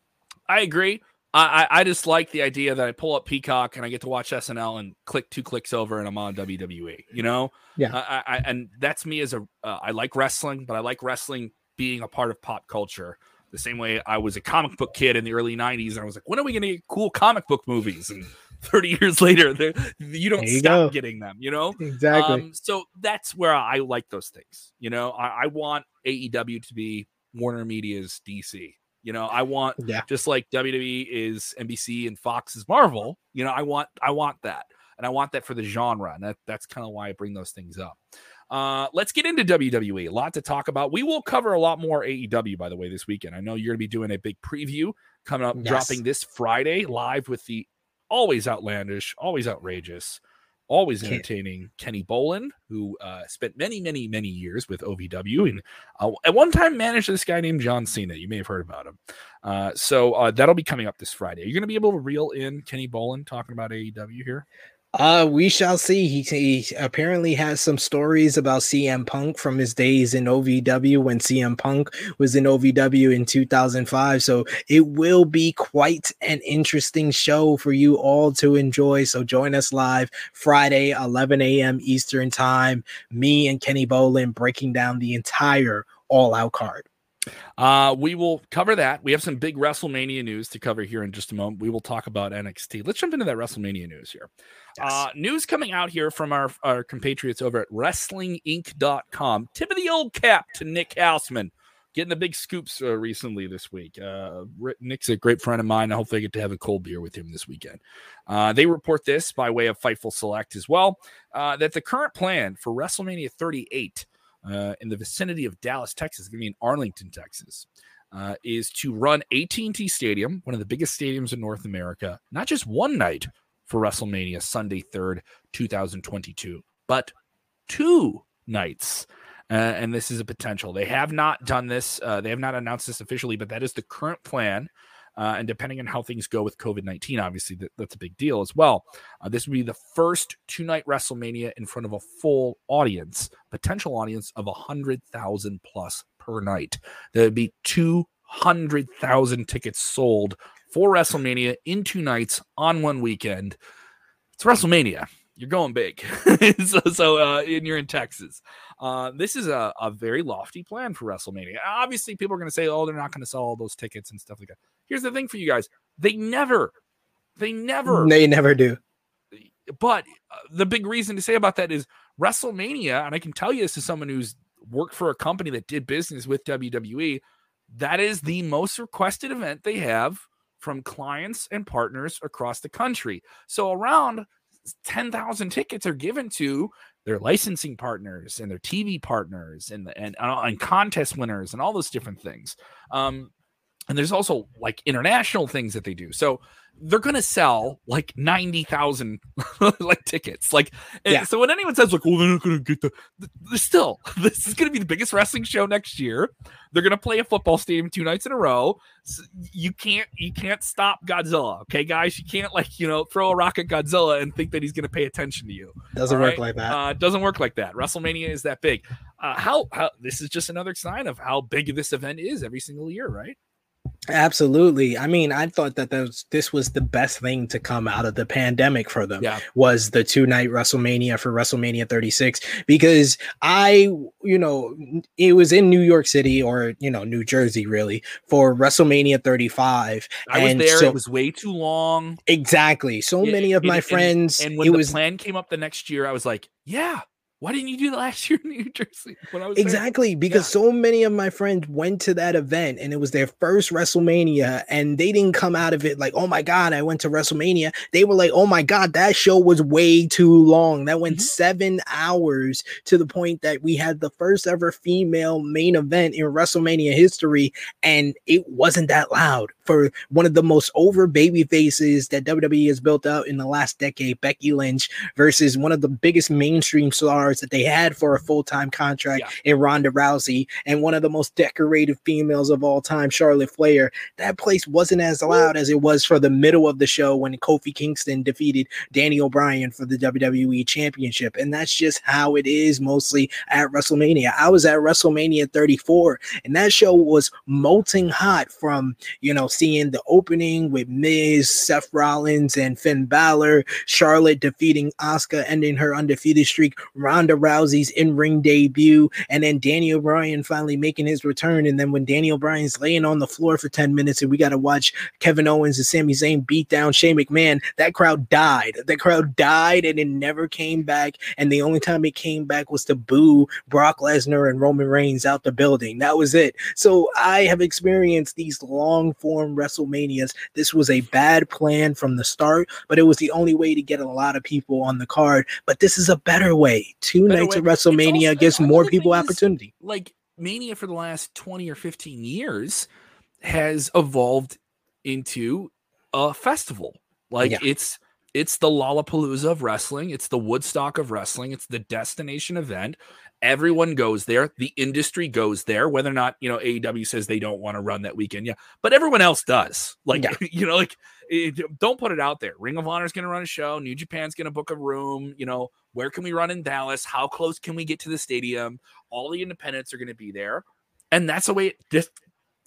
I agree I, I just like the idea that I pull up Peacock and I get to watch SNL and click two clicks over and I'm on WWE. You know, yeah. I, I and that's me as a uh, I like wrestling, but I like wrestling being a part of pop culture. The same way I was a comic book kid in the early '90s, and I was like, when are we going to get cool comic book movies? And 30 years later, you don't you stop go. getting them. You know, exactly. Um, so that's where I like those things. You know, I, I want AEW to be Warner Media's DC. You know, I want yeah. just like WWE is NBC and Fox is Marvel. You know, I want I want that, and I want that for the genre, and that, that's kind of why I bring those things up. Uh, let's get into WWE. A lot to talk about. We will cover a lot more AEW, by the way, this weekend. I know you're going to be doing a big preview coming up, yes. dropping this Friday live with the always outlandish, always outrageous always entertaining Kenny Bolin, who uh, spent many, many, many years with OVW and uh, at one time managed this guy named John Cena. You may have heard about him. Uh, so uh, that'll be coming up this Friday. You're you going to be able to reel in Kenny Bolin talking about AEW here? Uh, we shall see. He, he, apparently has some stories about CM Punk from his days in OVW when CM Punk was in OVW in 2005. So it will be quite an interesting show for you all to enjoy. So join us live Friday, 11 a.m. Eastern Time. Me and Kenny Bolin breaking down the entire All Out card. Uh, we will cover that. We have some big WrestleMania news to cover here in just a moment. We will talk about NXT. Let's jump into that WrestleMania news here. Yes. Uh, news coming out here from our, our compatriots over at WrestlingInc.com. Tip of the old cap to Nick Hausman. Getting the big scoops uh, recently this week. Uh, Nick's a great friend of mine. I hope I get to have a cold beer with him this weekend. Uh, they report this by way of Fightful Select as well uh, that the current plan for WrestleMania 38 uh, in the vicinity of Dallas, Texas, going to be in Arlington, Texas, uh, is to run AT&T Stadium, one of the biggest stadiums in North America, not just one night for WrestleMania, Sunday 3rd, 2022, but two nights. Uh, and this is a potential. They have not done this. Uh, they have not announced this officially, but that is the current plan. Uh, and depending on how things go with COVID 19, obviously that, that's a big deal as well. Uh, this would be the first two night WrestleMania in front of a full audience, potential audience of 100,000 plus per night. There would be 200,000 tickets sold for WrestleMania in two nights on one weekend. It's WrestleMania. You're going big. so, so uh, and you're in Texas. Uh, this is a, a very lofty plan for WrestleMania. Obviously, people are going to say, oh, they're not going to sell all those tickets and stuff like that. Here's the thing for you guys they never, they never, they never do. But uh, the big reason to say about that is WrestleMania, and I can tell you this as someone who's worked for a company that did business with WWE, that is the most requested event they have from clients and partners across the country. So around 10,000 tickets are given to their licensing partners and their TV partners and and uh, and contest winners and all those different things. Um, and there's also like international things that they do. So they're to sell like 90,000 like tickets. Like, yeah. so when anyone says like, "Oh, they're not to get the," they're still this is to be the biggest wrestling show next year. They're to play a football stadium two nights in a row. So you can't you can't stop Godzilla, okay, guys? You can't like you know throw a rock at Godzilla and think that he's to pay attention to you. Doesn't work like that. Uh, doesn't work like that. WrestleMania is that big. Uh, how how this is just another sign of how big this event is every single year, right? Absolutely. I mean, I thought that was, this was the best thing to come out of the pandemic for them. Yeah. Was the two night WrestleMania for WrestleMania 36 because I, you know, it was in New York City or you know New Jersey really for WrestleMania 35. I was there. So, it was way too long. Exactly. So many of my friends. And, and when the was, plan came up the next year, I was like, yeah, why didn't you do that last year in New Jersey? exactly there? because yeah. so many of my friends went to that event and it was their first WrestleMania and they didn't come out of it like, oh my god, I went to WrestleMania. They were like, oh my god, that show was way too long. That went mm-hmm. seven hours to the point that we had the first ever female main event in WrestleMania history, and it wasn't that loud for one of the most over baby faces that WWE has built out in the last decade, Becky Lynch, versus one of the biggest mainstream stars that they had for a full time contract yeah. in Ronda Rousey, and one of the most decorated females of all time, Charlotte Flair. That place wasn't as loud as it was for the middle of the show when Kofi Kingston defeated Daniel Bryan for the WWE Championship. And that's just how it is mostly at WrestleMania. I was at WrestleMania 34, and that show was molting hot from, you know, seeing the opening with Miz, Seth Rollins, and Finn Balor, Charlotte defeating Asuka, ending her undefeated streak, Ronda Rousey's in ring debut, and then Daniel Bryan finally making his return. And then when Daniel Bryan's laying on the floor for 10 minutes and we got to watch Kevin Owens and Sami Zayn beat down Shane McMahon, that crowd died. That crowd died and it never came back. And the only time it came back was to boo Brock Lesnar and Roman Reigns out the building. That was it. So I have experienced these long form WrestleManias. This was a bad plan from the start, but it was the only way to get a lot of people on the card. But this is a better way. Two nights way. of WrestleMania also, gives more people opportunity. Like Mania for the last 20 or 15 years has evolved into a festival. Like yeah. it's it's the Lollapalooza of wrestling. It's the Woodstock of wrestling. It's the destination event. Everyone goes there. The industry goes there, whether or not, you know, AEW says they don't want to run that weekend. Yeah. But everyone else does. Like, yeah. you know, like, eh, eh, it, don't put it out there. Ring of Honor is going to run a show. New Japan's going to book a room. You know, where can we run in Dallas? How close can we get to the stadium? All the independents are going to be there. And that's the way it just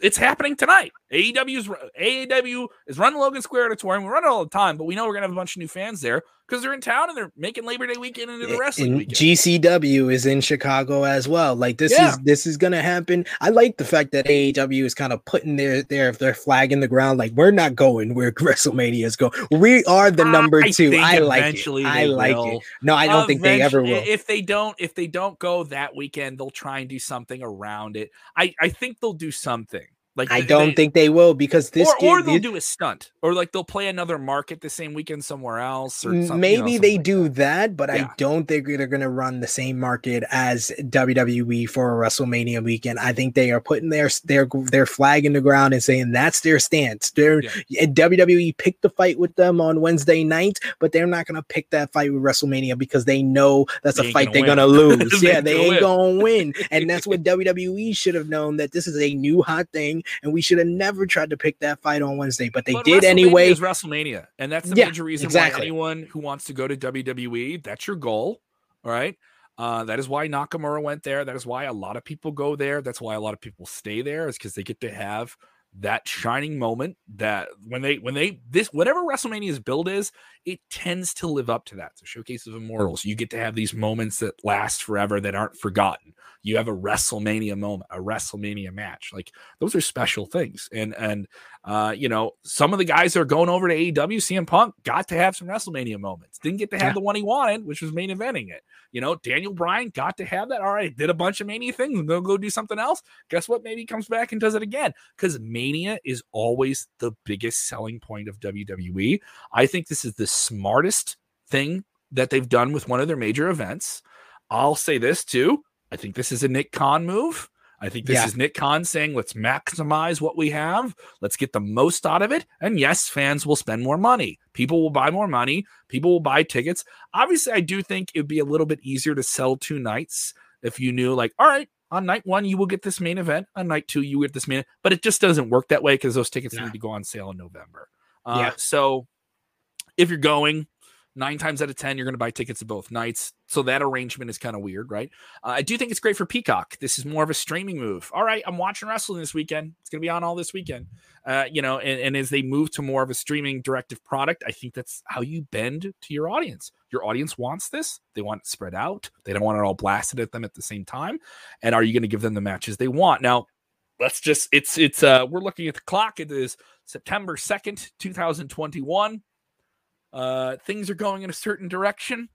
it's happening tonight. AEW's AEW is running Logan Square Auditorium. We run it all the time, but we know we're gonna have a bunch of new fans there because they're in town and they're making Labor Day weekend into the wrestling and weekend. GCW is in Chicago as well. Like this yeah. is this is gonna happen. I like the fact that AEW is kind of putting their their their flag in the ground. Like we're not going where WrestleMania is going. We are the number I two. I like it. I like will. it. No, I don't think they ever will. If they don't, if they don't go that weekend, they'll try and do something around it. I I think they'll do something. Like I don't they, think they will because this or, game, or they'll this, do a stunt or like they'll play another market the same weekend somewhere else or maybe you know, they like do that, that but yeah. I don't think they're going to run the same market as WWE for a WrestleMania weekend. I think they are putting their their their flag in the ground and saying that's their stance. They're yeah. WWE picked the fight with them on Wednesday night, but they're not going to pick that fight with WrestleMania because they know that's they a fight they're going to lose. yeah, they ain't going to win, and that's what WWE should have known that this is a new hot thing and we should have never tried to pick that fight on Wednesday, but they but did anyway. Is WrestleMania, and that's the yeah, major reason exactly. why anyone who wants to go to WWE, that's your goal. All right. Uh, that is why Nakamura went there. That is why a lot of people go there. That's why a lot of people stay there, is because they get to have that shining moment that when they when they this whatever WrestleMania's build is, it tends to live up to that. The showcase of immortals. You get to have these moments that last forever that aren't forgotten. You have a WrestleMania moment, a WrestleMania match. Like those are special things. And and uh, you know, some of the guys that are going over to AEW, CM Punk got to have some WrestleMania moments. Didn't get to have yeah. the one he wanted, which was main eventing it. You know, Daniel Bryan got to have that. All right, did a bunch of Mania things and they'll go do something else. Guess what? Maybe he comes back and does it again because Mania is always the biggest selling point of WWE. I think this is the smartest thing that they've done with one of their major events. I'll say this too. I think this is a Nick Khan move. I think this yeah. is Nick Khan saying, let's maximize what we have. Let's get the most out of it. And yes, fans will spend more money. People will buy more money. People will buy tickets. Obviously, I do think it would be a little bit easier to sell two nights if you knew, like, all right, on night one, you will get this main event. On night two, you get this main, event. but it just doesn't work that way because those tickets yeah. need to go on sale in November. Uh, yeah. So if you're going, nine times out of 10, you're going to buy tickets to both nights. So that arrangement is kind of weird, right? Uh, I do think it's great for Peacock. This is more of a streaming move. All right, I'm watching wrestling this weekend. It's going to be on all this weekend. Uh, you know, and, and as they move to more of a streaming directive product, I think that's how you bend to your audience. Your audience wants this. They want it spread out. They don't want it all blasted at them at the same time. And are you going to give them the matches they want? Now, let's just it's it's uh we're looking at the clock. It is September 2nd, 2021 uh, things are going in a certain direction.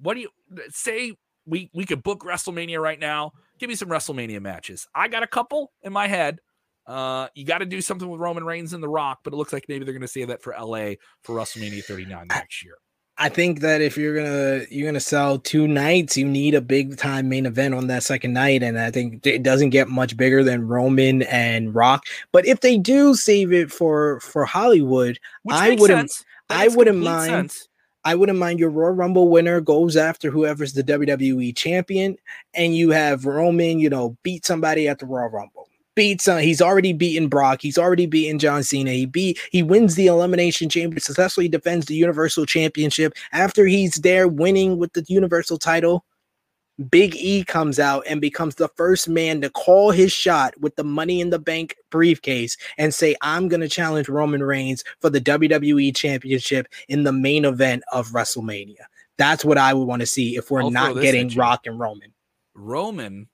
What do you say? we we could book WrestleMania right now. Give me some WrestleMania matches. I got a couple in my head. Uh, you got to do something with Roman Reigns and The Rock, but it looks like maybe they're going to save that for LA for WrestleMania 39 next year. I think that if you're gonna you're gonna sell two nights, you need a big time main event on that second night, and I think it doesn't get much bigger than Roman and Rock. But if they do save it for for Hollywood, Which I wouldn't sense. I wouldn't mind. sense. I wouldn't mind your Royal Rumble winner goes after whoever's the WWE champion, and you have Roman, you know, beat somebody at the Royal Rumble. Beats uh, he's already beaten Brock, he's already beaten John Cena. He beat he wins the elimination chamber, successfully defends the Universal Championship. After he's there winning with the Universal title, Big E comes out and becomes the first man to call his shot with the money in the bank briefcase and say, I'm going to challenge Roman Reigns for the WWE Championship in the main event of WrestleMania. That's what I would want to see if we're I'll not getting. Rock and Roman. Roman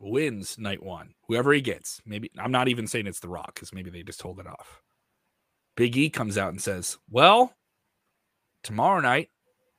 wins night one, whoever he gets. Maybe I'm not even saying it's The Rock because maybe they just hold it off. Big E comes out and says, Well, tomorrow night,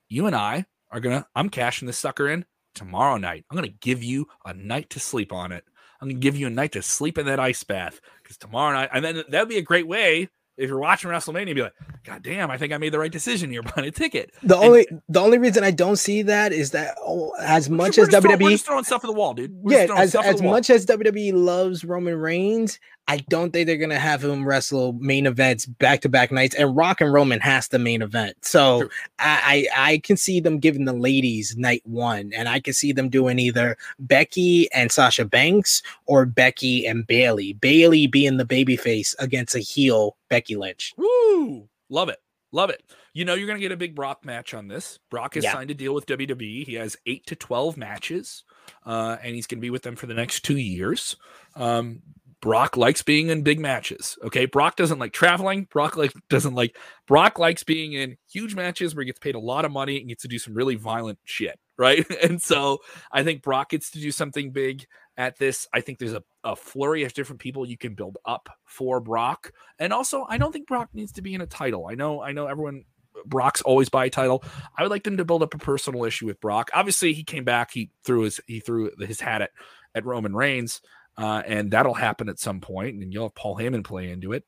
you and I are gonna, I'm cashing this sucker in tomorrow night. I'm gonna give you a night to sleep on it. I'm gonna give you a night to sleep in that ice bath because tomorrow night, and then that'd be a great way if you're watching WrestleMania, be like, God damn, I think I made the right decision here buying a ticket. The And- only the only reason I don't see that is that oh, as much as throwing- WWE just throwing stuff at the wall, dude. We're yeah, as, as much as WWE loves Roman Reigns, I don't think they're gonna have him wrestle main events back to back nights. And Rock and Roman has the main event, so True. I, I I can see them giving the ladies night one, and I can see them doing either Becky and Sasha Banks or Becky and Bayley. Bayley being the babyface against a heel Becky Lynch. Woo! Love it. Love it. You know, you're going to get a big Brock match on this. Brock has Yeah. signed a deal with WWE. He has eight to 12 matches, uh, and he's going to be with them for the next two years. Um, Brock likes being in big matches. Okay. Brock doesn't like traveling. Brock like doesn't like Brock likes being in huge matches where he gets paid a lot of money and gets to do some really violent shit. Right. And so I think Brock gets to do something big at this. I think there's a, a flurry of different people you can build up for Brock. And also, I don't think Brock needs to be in a title. I know, I know everyone Brock's always by title. I would like them to build up a personal issue with Brock. Obviously, he came back, he threw his he threw his hat at at Roman Reigns. Uh, and that'll happen at some point, and you'll have Paul Heyman play into it.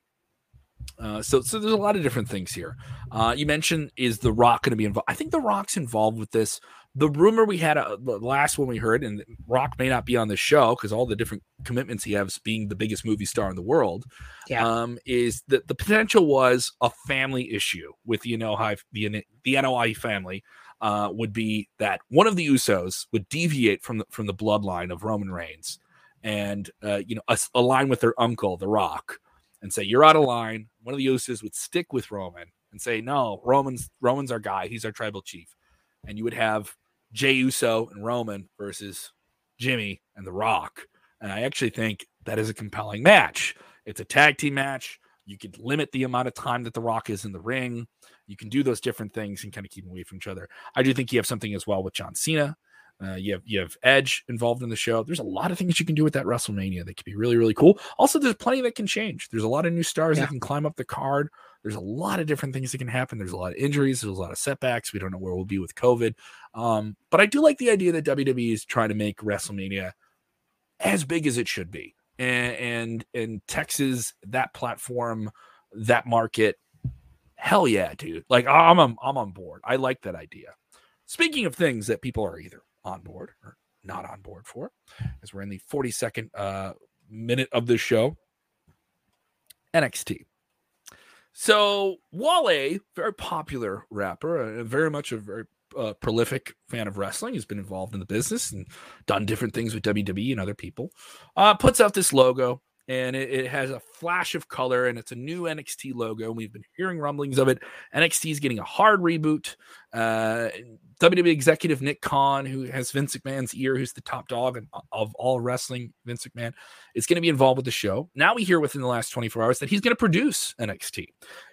Uh, so, so there's a lot of different things here. Uh, you mentioned is the Rock going to be involved? I think the Rock's involved with this. The rumor we had, uh, the last one we heard, and Rock may not be on the show because all the different commitments he has, being the biggest movie star in the world, Yeah. um, is that the potential was a family issue with the Anoa'i, the the Anoa'i family. Uh, would be that one of the Usos would deviate from the from the bloodline of Roman Reigns, and uh, you know align with their uncle, The Rock, and say you're out of line. One of the Usos would stick with Roman and say, "No, Roman's Roman's our guy. He's our tribal chief." And you would have Jey Uso and Roman versus Jimmy and The Rock. And I actually think that is a compelling match. It's a tag team match. You could limit the amount of time that The Rock is in the ring. You can do those different things and kind of keep them away from each other. I do think you have something as well with John Cena. Uh, you have you have Edge involved in the show. There's a lot of things you can do with that WrestleMania that could be really really cool. Also, there's plenty that can change. There's a lot of new stars Yeah. that can climb up the card. There's a lot of different things that can happen. There's a lot of injuries. There's a lot of setbacks. We don't know where we'll be with COVID. Um, but I do like the idea that WWE is trying to make WrestleMania as big as it should be, and and, and Texas that platform, that market. Hell yeah, dude! Like I'm I'm I'm on board. I like that idea. Speaking of things that people are either on board or not on board for, as we're in the 42nd uh, minute of the show, NXT. So Wale, very popular rapper, uh, very much a very uh, prolific fan of wrestling, has been involved in the business and done different things with WWE and other people. Uh, puts out this logo, and it, it has a flash of color, and it's a new NXT logo. And we've been hearing rumblings of it. NXT is getting a hard reboot. Uh, WWE executive Nick Khan, who has Vince McMahon's ear, who's the top dog in- of all wrestling, Vince McMahon, is going to be involved with the show. Now we hear within the last 24 hours that he's going to produce NXT.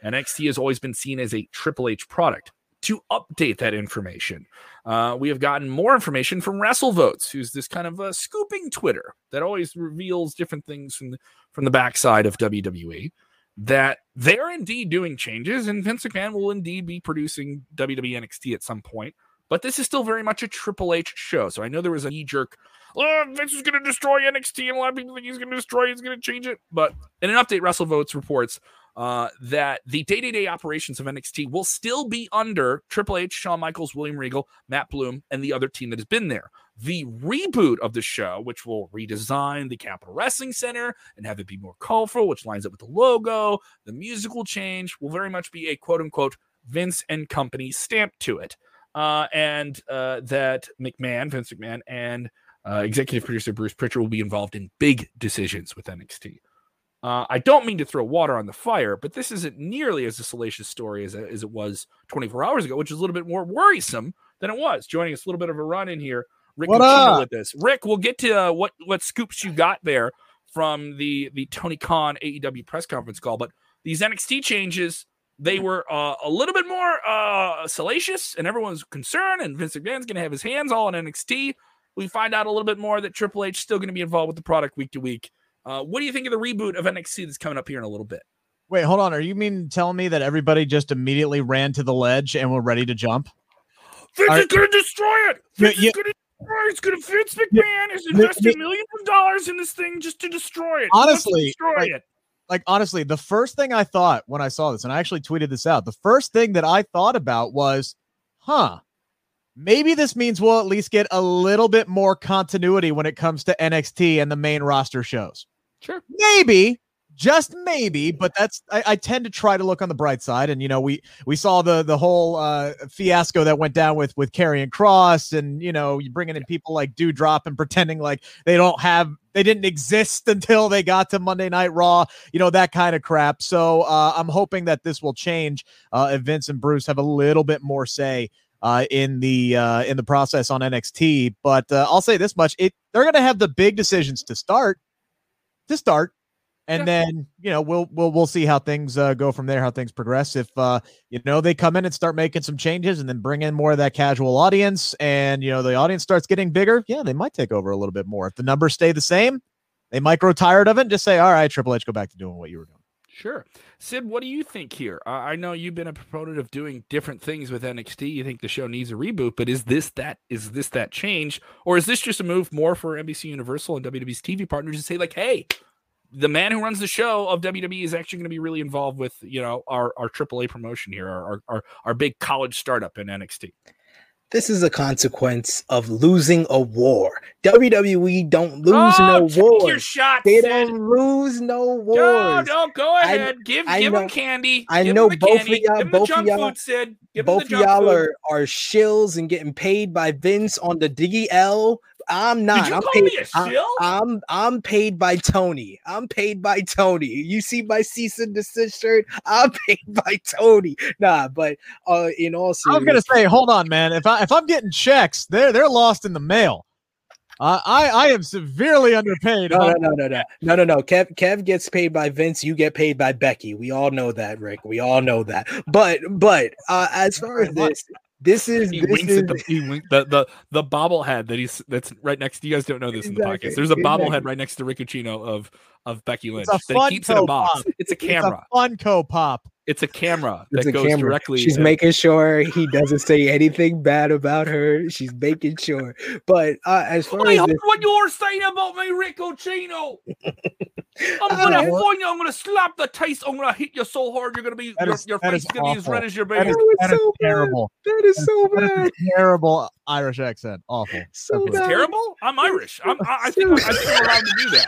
NXT has always been seen as a Triple H product. To update that information, uh, we have gotten more information from WrestleVotes, who's this kind of uh, scooping Twitter that always reveals different things from the, from the backside of WWE. That they're indeed doing changes, and Vince McMahon will indeed be producing WWE NXT at some point. but this is still very much a Triple H show. So I know there was a knee jerk. Oh, Vince is going to destroy NXT, and a lot of people think he's going to destroy. it, He's going to change it. But in an update, WrestleVotes reports uh, that the day-to-day operations of NXT will still be under Triple H, Shawn Michaels, William Regal, Matt Bloom, and the other team that has been there. The reboot of the show, which will redesign the Capitol Wrestling Center and have it be more colorful, which lines up with the logo, the musical change, will very much be a quote-unquote Vince and Company stamp to it. Uh, and uh, that McMahon, Vince McMahon, and uh, executive producer Bruce Pritchard will be involved in big decisions with NXT. Uh, I don't mean to throw water on the fire, but this isn't nearly as a salacious story as, as it was 24 hours ago, which is a little bit more worrisome than it was. Joining us a little bit of a run in here, Rick What up? with this. Rick, we'll get to uh, what what scoops you got there from the the Tony Khan AEW press conference call, but these NXT changes they were uh, a little bit more uh, salacious, and everyone's concerned. And Vince McMahon's going to have his hands all on NXT. We find out a little bit more that Triple H is still going to be involved with the product week to week. Uh, what do you think of the reboot of NXT that's coming up here in a little bit? Wait, hold on. Are you mean telling me that everybody just immediately ran to the ledge and were ready to jump? Vince Are- is going to destroy it. Yeah, Vince yeah. is going to destroy it. It's going to Vince McMahon has invested millions of dollars in this thing just to destroy it. He wants to Honestly, destroy like, it. Like honestly, the first thing I thought when I saw this, and I actually tweeted this out, the first thing that I thought about was, huh, maybe this means we'll at least get a little bit more continuity when it comes to NXT and the main roster shows. Sure. maybe just maybe but that's I, I tend to try to look on the bright side and you know we we saw the the whole uh fiasco that went down with with Karrion Kross and you know you bringing in people like Dewdrop and pretending like they don't have they didn't exist until they got to Monday Night Raw you know that kind of crap so uh I'm hoping that this will change uh if Vince and Bruce have a little bit more say uh, in the uh, in the process on NXT. But uh, I'll say this much: it they're going to have the big decisions to start, to start, and Yeah. then you know we'll we'll we'll see how things uh, go from there, how things progress. If uh, you know they come in and start making some changes, and then bring in more of that casual audience, and you know the audience starts getting bigger, yeah, they might take over a little bit more. If the numbers stay the same, they might grow tired of it and just say, "All right, Triple H, go back to doing what you were doing." Sure. Sid, what do you think here? Uh, I know you've been a proponent of doing different things with NXT. You think the show needs a reboot, but is this that is this that change, or is this just a move more for NBC Universal and WWE's TV partners to say like, hey, the man who runs the show of WWE is actually going to be really involved with you know our our AAA promotion here, our our our, our big college startup in NXT. This is a consequence of losing a war. WWE don't lose oh, no take your wars. shot, They Sid. don't lose no wars. No, no, go I- ahead. give I give know- him candy. I Give know both of y'all- Give him both of y'all- food, Sid. Give him Both of y'all food. are, are shills and getting paid by Vince on the DL. I'm not. Did you I'm call paid, me a I'm- shill? I'm I'm paid by Tony. I'm paid by Tony. You see my cease and desist shirt? I'm paid by Tony. Nah, but uh in all seriousness, I was gonna say, hold on, man. If I if I'm getting checks, they're they're lost in the mail. Uh, I I am severely underpaid. no, huh? no, no, no, no, no, no, no. Kev, Kev gets paid by Vince. You get paid by Becky. We all know that, Rick. We all know that. But, but uh, as far as this, this is He this winks is at the he wink, the, the the bobblehead that he's that's right next. To you guys don't know this in the podcast. There's a bobblehead exactly. right next to Rick Ucchino of of Becky Lynch It's a that keeps in a box. Pop. It's a It's a camera. Funko Pop. It's a camera that a goes camera. directly. She's uh, making sure he doesn't say anything bad about her. She's making sure. But uh, as far I as heard this, what you're saying about me, Rick Ucchino. I'm gonna find you. I'm gonna slap the taste. I'm gonna hit you so hard you're gonna be That your, is- your that face is is gonna be as red as your That baby. is, was that is so bad. terrible. that is so That is bad. terrible Irish accent. Awful. So It's terrible. I'm Irish. I'm, I, I think I'm, I think I'm allowed to do that.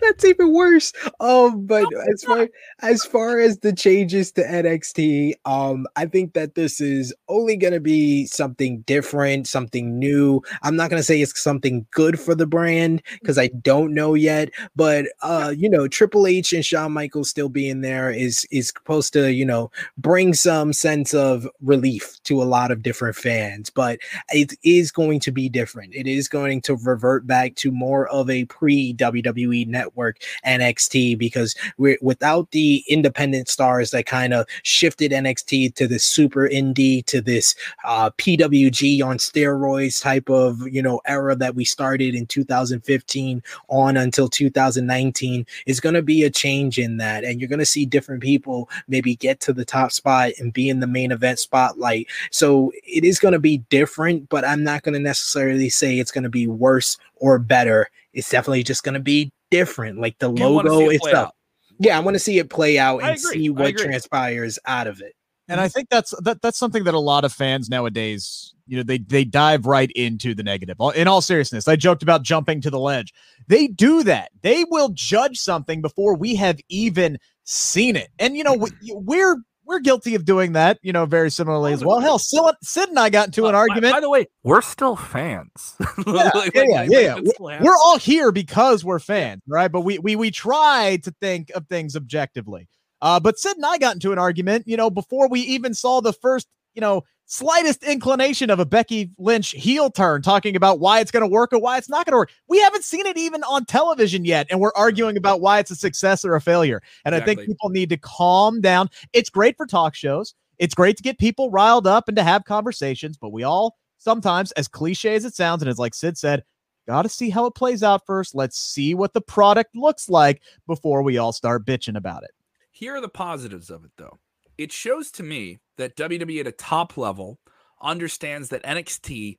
That's even worse. Um, but as far as far as the changes to NXT, um, I think that this is only gonna be something different, something new. I'm not gonna say it's something good for the brand because I don't know yet. But uh, you know, Triple H and Shawn Michaels still being there is is supposed to, you know, bring some sense of relief to a lot of different fans. But it is going to be different. It is going to revert back to more of a pre WWE WWE Network NXT because we're without the independent stars that kind of shifted NXT to this super indie to this uh, PWG on steroids type of you know era that we started in 2015 on until 2019 is going to be a change in that, and you're going to see different people maybe get to the top spot and be in the main event spotlight. So it is going to be different, but I'm not going to necessarily say it's going to be worse or better. It's definitely just going to be different. Like the You logo it itself. Yeah, I want to see it play out and see what transpires out of it. and I think that's that that's something that a lot of fans nowadays, you know, they they dive right into the negative. In all seriousness, I joked about jumping to the ledge. They do that. They will judge something before we have even seen it. And you know, we, we're we're guilty of doing that, you know, very similarly as well. Hell, Sid, Sid and I got into an Uh, argument. By, the way, we're still fans. yeah, Like- yeah, like- yeah, like, yeah. it still. We're all here because we're fans, right? But we we we try to think of things objectively. Uh, but Sid and I got into an argument, you know, before we even saw the first, you know, slightest inclination of a Becky Lynch heel turn, talking about why it's going to work or why it's not going to work. We haven't seen it even on television yet, and we're arguing about why it's a success or a failure. And I think people need to calm down. It's great for talk shows. It's great to get people riled up and to have conversations, but we all sometimes, as cliche as it sounds, and as like Sid said, got to see how it plays out first. Let's see what the product looks like before we all start bitching about it. Here are the positives of it, though. It shows to me that WWE at a top level understands that NXT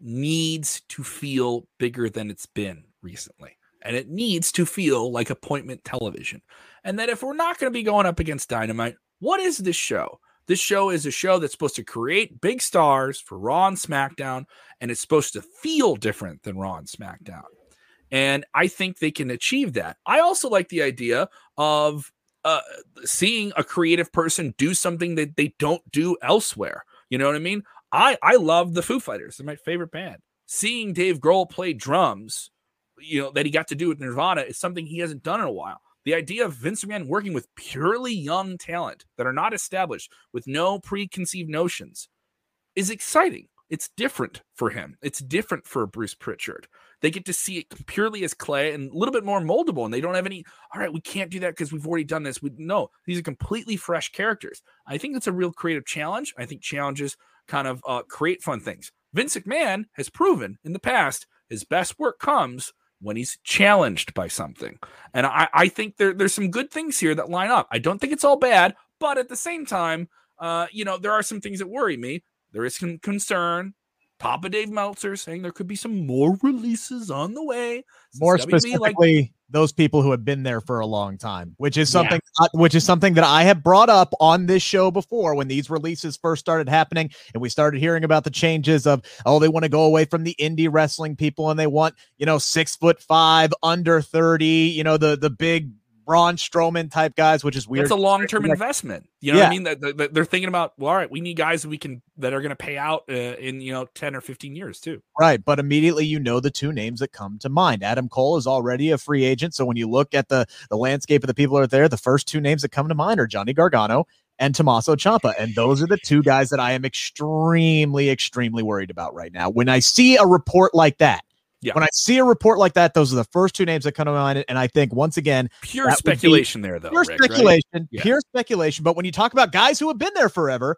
needs to feel bigger than it's been recently. And it needs to feel like appointment television. And that if we're not going to be going up against Dynamite, what is this show? This show is a show that's supposed to create big stars for Raw and SmackDown, and it's supposed to feel different than Raw and SmackDown. And I think they can achieve that. I also like the idea of uh, seeing a creative person do something that they don't do elsewhere. You know what I mean? I I love the Foo Fighters. They're my favorite band. Seeing Dave Grohl play drums, you know, that he got to do with Nirvana is something he hasn't done in a while. The idea of Vince McMahon working with purely young talent that are not established with no preconceived notions is exciting. It's different for him. It's different for Bruce Pritchard. They get to see it purely as clay and a little bit more moldable, and they don't have any. All right, we can't do that because we've already done this. We no, these are completely fresh characters. I think it's a real creative challenge. I think challenges kind of uh, create fun things. Vince McMahon has proven in the past his best work comes when he's challenged by something, and I, I think there, there's some good things here that line up. I don't think it's all bad, but at the same time, uh, you know, there are some things that worry me. There is some concern. Papa Dave Meltzer saying there could be some more releases on the way. Since More specifically, those people who have been there for a long time, which is something, uh, which is something that I have brought up on this show before when these releases first started happening, and we started hearing about the changes of, oh, they want to go away from the indie wrestling people, and they want, you know, six foot five, under thirty, you know, the the big Braun Strowman type guys, which is weird. It's a long term Like- investment. You know what I mean? That, that- they're thinking about. Well, all right, we need guys that we can that are going to pay out uh, in you know ten or fifteen years too. Right, but immediately you know the two names that come to mind. Adam Cole is already a free agent, so when you look at the the landscape of the people that are there, the first two names that come to mind are Johnny Gargano and Tommaso Ciampa, and those are the two guys that I am extremely, extremely worried about right now. When I see a report like that, Yeah. when I see a report like that, those are the first two names that come to mind, and I think once again, Pure That would be speculation there, though. pure Rick, right? speculation, Yeah. pure speculation. But when you talk about guys who have been there forever,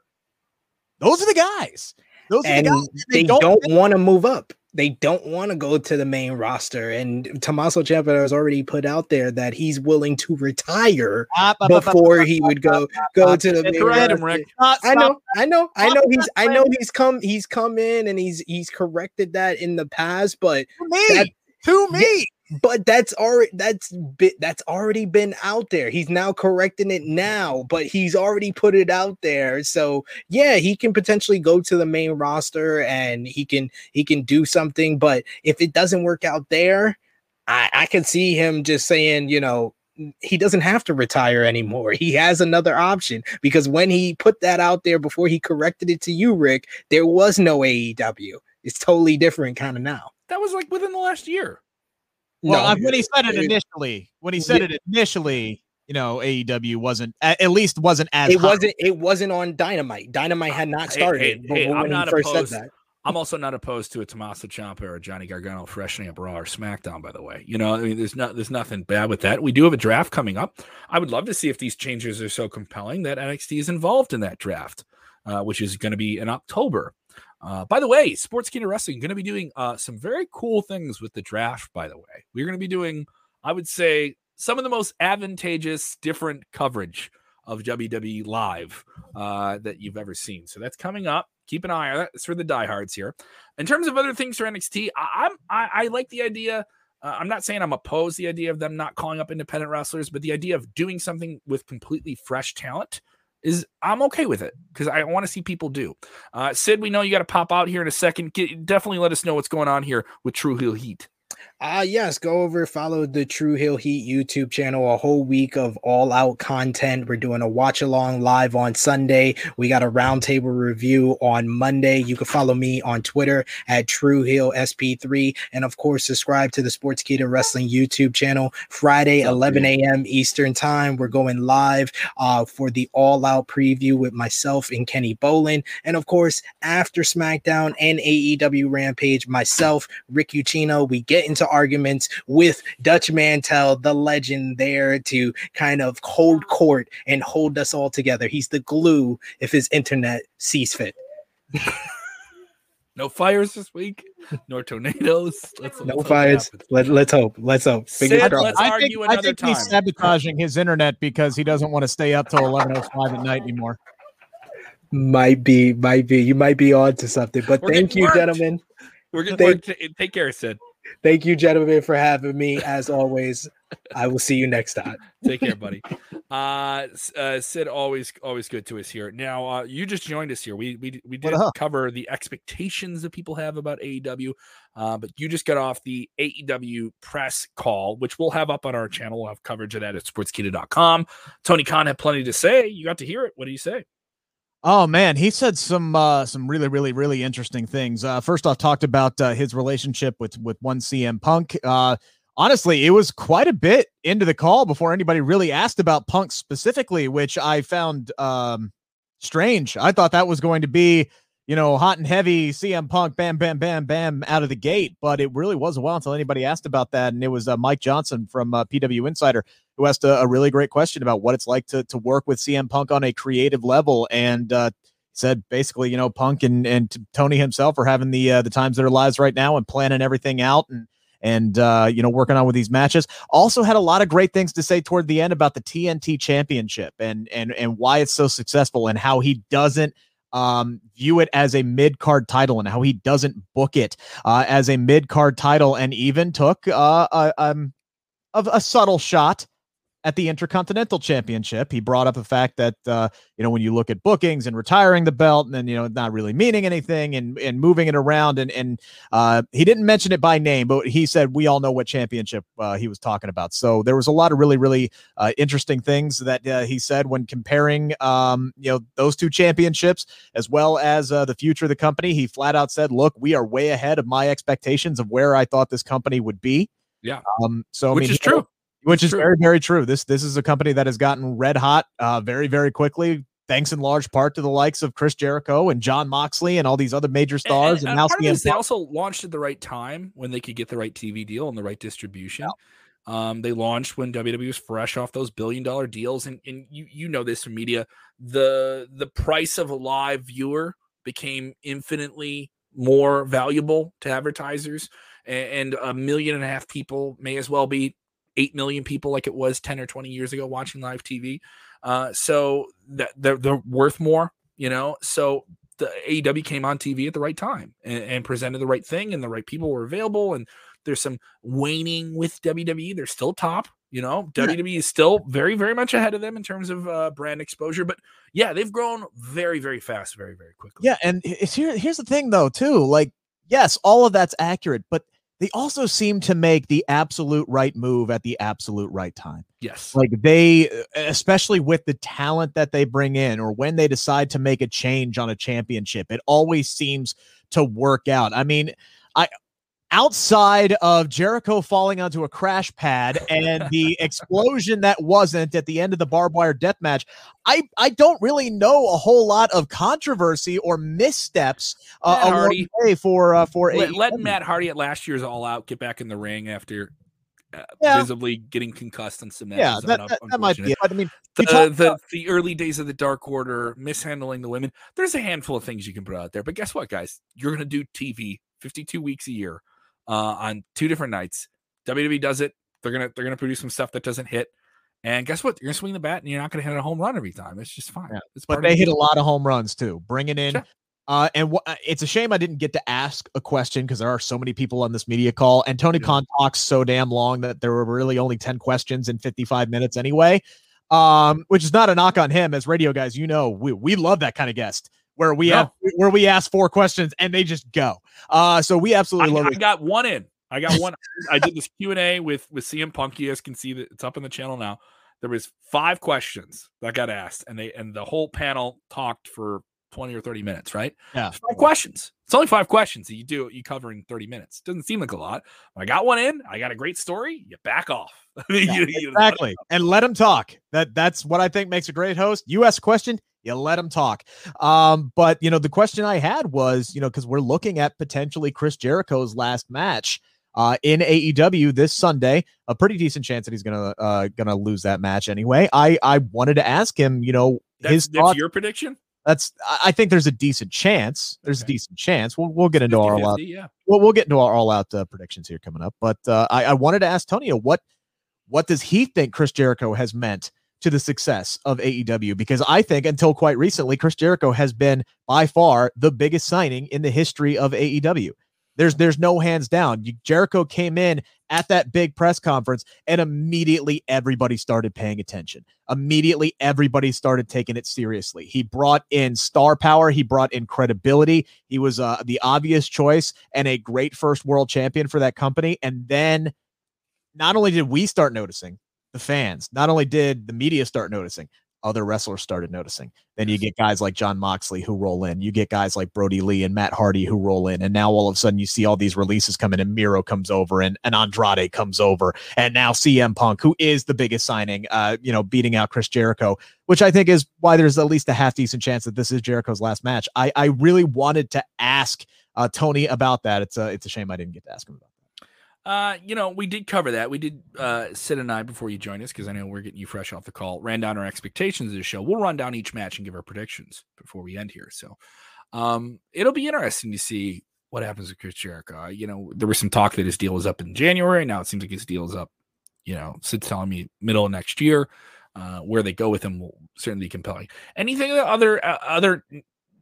those are the guys. Those are the guys. they don't, want to move up. They don't want to go to the main roster. And Tommaso Ciampa has already put out there that he's willing to retire Ah, before he would go go to the main Correct him. Rick. I know, I know, I know. He's, I know he's come, he's come in and he's he's corrected that in the past, but to me, That- to me. But that's already that's bit that's already been out there. He's now correcting it now, but he's already put it out there. So yeah, he can potentially go to the main roster and he can he can do something. But if it doesn't work out there, I, I can see him just saying, you know, he doesn't have to retire anymore. He has another option because when he put that out there before he corrected it to you, Rick, there was no AEW. It's totally different kind of now. That was like within the last year. Well, No, when he said it it- initially, when he said it initially, you know, AEW wasn't at, at least wasn't as it hot. wasn't it wasn't on dynamite dynamite had not started hey, but hey, when I'm he not first opposed- said that I'm also not opposed to a Tommaso Ciampa or a Johnny Gargano freshening up Raw or SmackDown. By the way, you know, I mean, there's not there's nothing bad with that. We do have a draft coming up. I would love to see if these changes are so compelling that NXT is involved in that draft, uh, which is going to be in October. Uh, by the way, Sports Sportskeeda Wrestling going to be doing uh, some very cool things with the draft. By the way, we're going to be doing, I would say, some of the most advantageous, different coverage of WWE Live uh, that you've ever seen. So that's coming up. Keep an eye on that. It's for the diehards here. In terms of other things for NXT, I, I'm I, I like the idea. Uh, I'm not saying I'm opposed the idea of them not calling up independent wrestlers, but the idea of doing something with completely fresh talent is I'm okay with it because I want to see people do. Uh, Sid, we know you got to pop out here in a second. Get, definitely let us know what's going on here with Tru Heel Heat. Uh yes, go over follow the Tru Heel Heat YouTube channel. A whole week of all out content. We're doing a watch along live on Sunday. We got a roundtable review on Monday. You can follow me on Twitter at True Hill SP3, and of course subscribe to the Sports Sportskeeda Wrestling YouTube channel. Friday, 11 a.m. Eastern time. We're going live uh, for the all out preview with myself and Kenny Bolin, and of course after SmackDown and AEW Rampage, myself, Rick Ucchino. We get into arguments with Dutch Mantell, the legend, there to kind of hold court and hold us all together. He's the glue if his internet sees fit. no fires this week, nor tornadoes. Let's, no let's fires. Let, let's hope. Let's hope. Sid, let's I argue think, another I think time. He's sabotaging his internet because he doesn't want to stay up till 11:05 at night anymore. Might be, might be. You might be on to something. But We're thank you, worked. gentlemen. We're getting Take care, Sid. Thank you, gentlemen, for having me. As always, I will see you next time. Take care, buddy. Uh, uh, Sid, always, always good to us here. Now, uh, you just joined us here. We we we did cover the expectations that people have about AEW, uh, but you just got off the AEW press call, which we'll have up on our channel. We'll have coverage of that at sportskeeda.com. Tony Khan had plenty to say. You got to hear it. What do you say? Oh man, he said some uh, some really really really interesting things. Uh, first off, talked about uh, his relationship with with one CM Punk. Uh, honestly, it was quite a bit into the call before anybody really asked about Punk specifically, which I found um, strange. I thought that was going to be you know, hot and heavy CM Punk, bam, bam, bam, bam, out of the gate. But it really was a while until anybody asked about that. And it was uh, Mike Johnson from uh, PW Insider who asked a, a, really great question about what it's like to, to work with CM Punk on a creative level. And uh, said basically, you know, Punk and, and Tony himself are having the uh, the times of their lives right now and planning everything out and and uh, you know working on with these matches. Also had a lot of great things to say toward the end about the TNT Championship and and and why it's so successful and how he doesn't um, view it as a mid card title and how he doesn't book it uh, as a mid card title, and even took uh, a, um, a, a subtle shot at the Intercontinental Championship. He brought up the fact that uh, you know when you look at bookings and retiring the belt, and then you know not really meaning anything, and and moving it around, and and uh, he didn't mention it by name, but he said we all know what championship uh, he was talking about. So there was a lot of really really uh, interesting things that uh, he said when comparing um, you know those two championships as well as uh, the future of the company. He flat out said, "Look, we are way ahead of my expectations of where I thought this company would be." Yeah. Um. So which I mean, is true which is true. very very true. This this is a company that has gotten red hot uh, very very quickly. Thanks in large part to the likes of Chris Jericho and Jon Moxley and all these other major stars. And, and, and, and now they also launched at the right time when they could get the right TV deal and the right distribution. Yeah. Um, they launched when WWE was fresh off those billion dollar deals, and, and you you know this from media. The the price of a live viewer became infinitely more valuable to advertisers, and, and a million and a half people may as well be 8 million people like it was 10 or 20 years ago watching live TV. Uh, so that they're, they're worth more, you know. So the AEW came on TV at the right time and, and, presented the right thing, and the right people were available. And there's some waning with WWE. They're still top, you know. Yeah. WWE is still very, very much ahead of them in terms of uh, brand exposure. But yeah, they've grown very, very fast, very, very quickly. Yeah, and here. Here's the thing, though, too. Like, yes, all of that's accurate, but they also seem to make the absolute right move at the absolute right time. Yes. Like they, especially with the talent that they bring in, or when they decide to make a change on a championship, it always seems to work out. I mean, I, outside of Jericho falling onto a crash pad and the explosion that wasn't at the end of the barbed wire death match, I, I don't really know a whole lot of controversy or missteps uh, Matt Hardy. for uh, for Let, Matt Hardy at last year's All Out get back in the ring after uh, Yeah. visibly getting concussed and some yeah, that, that, that might be it. I mean, The, the the early days of the Dark Order, mishandling the women. There's a handful of things you can put out there, but guess what, guys? You're gonna do TV 52 weeks a year uh, on two different nights. WWE does it. They're gonna they're gonna produce some stuff that doesn't hit. And guess what? You're gonna swing the bat, and you're not gonna hit a home run every time. It's just fine. Yeah, It's but they hit a lot of home runs too, bringing in. Sure. Uh, and wh- uh, it's a shame I didn't get to ask a question because there are so many people on this media call, and Tony Yeah. Khan talks so damn long that there were really only ten questions in fifty-five minutes anyway. Um, which is not a knock on him, as radio guys, you know, we we love that kind of guest where we No. have where we ask four questions and they just go. Uh, so we I, absolutely love I it. got one in. I got one. I did this Q and A with with CM Punk. You guys can see that it's up in the channel now. There was five questions that got asked, and they and the whole panel talked for twenty or thirty minutes. Right? Yeah. Five questions. It's only five questions that you do you cover in thirty minutes. Doesn't seem like a lot. I got one in. I got a great story. You back off. You- you- exactly and let them talk that that's what i think makes a great host you ask a question you let him talk um but you know the question i had was you know because we're looking at potentially chris jericho's last match uh in aew this sunday a pretty decent chance that he's gonna uh gonna lose that match anyway i i wanted to ask him you know That's, his that's thoughts your prediction. that's I- think there's a decent chance there's a decent chance we'll, we'll get into our all out 50-50, yeah. well, we'll get into our all out uh, predictions here coming up. But uh, I, I wanted to ask Tonya what what does he think Chris Jericho has meant to the success of AEW? Because I think until quite recently, Chris Jericho has been by far the biggest signing in the history of AEW. There's there's no hands down. Jericho came in at that big press conference, and immediately everybody started paying attention. Immediately everybody started taking it seriously. He brought in star power. He brought in credibility. He was uh, the obvious choice and a great first world champion for that company. And then not only did we start noticing the fans, not only did the media start noticing, other wrestlers started noticing. Then you get guys like Jon Moxley who roll in. You get guys like Brodie Lee and Matt Hardy who roll in. And now all of a sudden you see all these releases coming and Miro comes over and, and Andrade comes over. And now CM Punk, who is the biggest signing, uh, you know, beating out Chris Jericho, which I think is why there's at least a half decent chance that this is Jericho's last match. I, I really wanted to ask uh, Tony about that. It's a, it's a shame I didn't get to ask him about. Uh, you know, we did cover that. We did uh Sid and I before you joined us, because I know we're getting you fresh off the call, ran down our expectations of the show. We'll run down each match and give our predictions before we end here. So um it'll be interesting to see what happens with Chris Jericho. You know, there was some talk that his deal was up in January. Now it seems like his deal is up, you know, Sid's telling me middle of next year. Uh, where they go with him will certainly be compelling. Anything other uh, other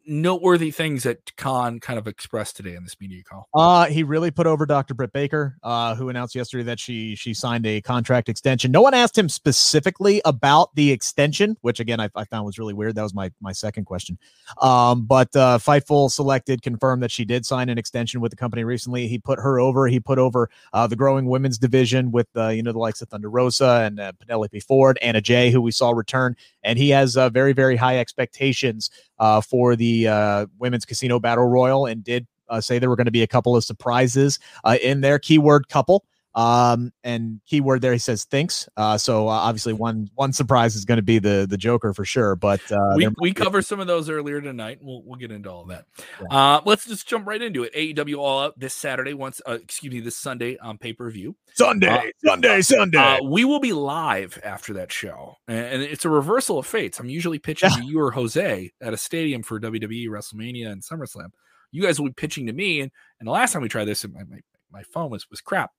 noteworthy things that Khan kind of expressed today in this media call? Uh, he really put over Dr. Britt Baker, uh, who announced yesterday that she she signed a contract extension. No one asked him specifically about the extension, which again I, I found was really weird. That was my my second question. Um, but uh, Fightful selected confirmed that she did sign an extension with the company recently. He put her over. He put over uh, the growing women's division with uh, you know the likes of Thunder Rosa and uh, Penelope Ford, Anna Jay, who we saw return, and he has uh, very very high expectations uh, for the uh, women's casino battle royal, and did uh, say there were going to be a couple of surprises uh, in there. Keyword couple. Um, and keyword there he says thinks. Uh, so uh, obviously one one surprise is going to be the the Joker for sure. But uh, we, we might be- some of those earlier tonight. We'll we'll get into all that. Yeah. Uh, let's just jump right into it. AEW All Out this Saturday. Once, uh, excuse me, this Sunday on pay per view. Sunday, uh, Sunday, Sunday. Uh, we will be live after that show, and, and it's a reversal of fates. I'm usually pitching to you or Jose at a stadium for WWE, WrestleMania, and SummerSlam. You guys will be pitching to me, and, and the last time we tried this, my, my, my phone was was crap.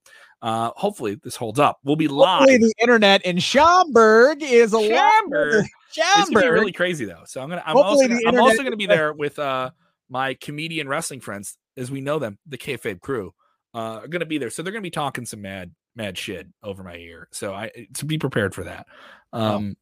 Uh, hopefully this holds up. We'll be live. Hopefully the internet in Schaumburg is a lot. Schaumburg. It's gonna be really crazy though. So I'm gonna I'm Hopefully also gonna, I'm also gonna be there with uh my comedian wrestling friends as we know them, the kayfabe crew. Uh are gonna be there. So they're gonna be talking some mad mad shit over my ear. So I to be prepared for that. Um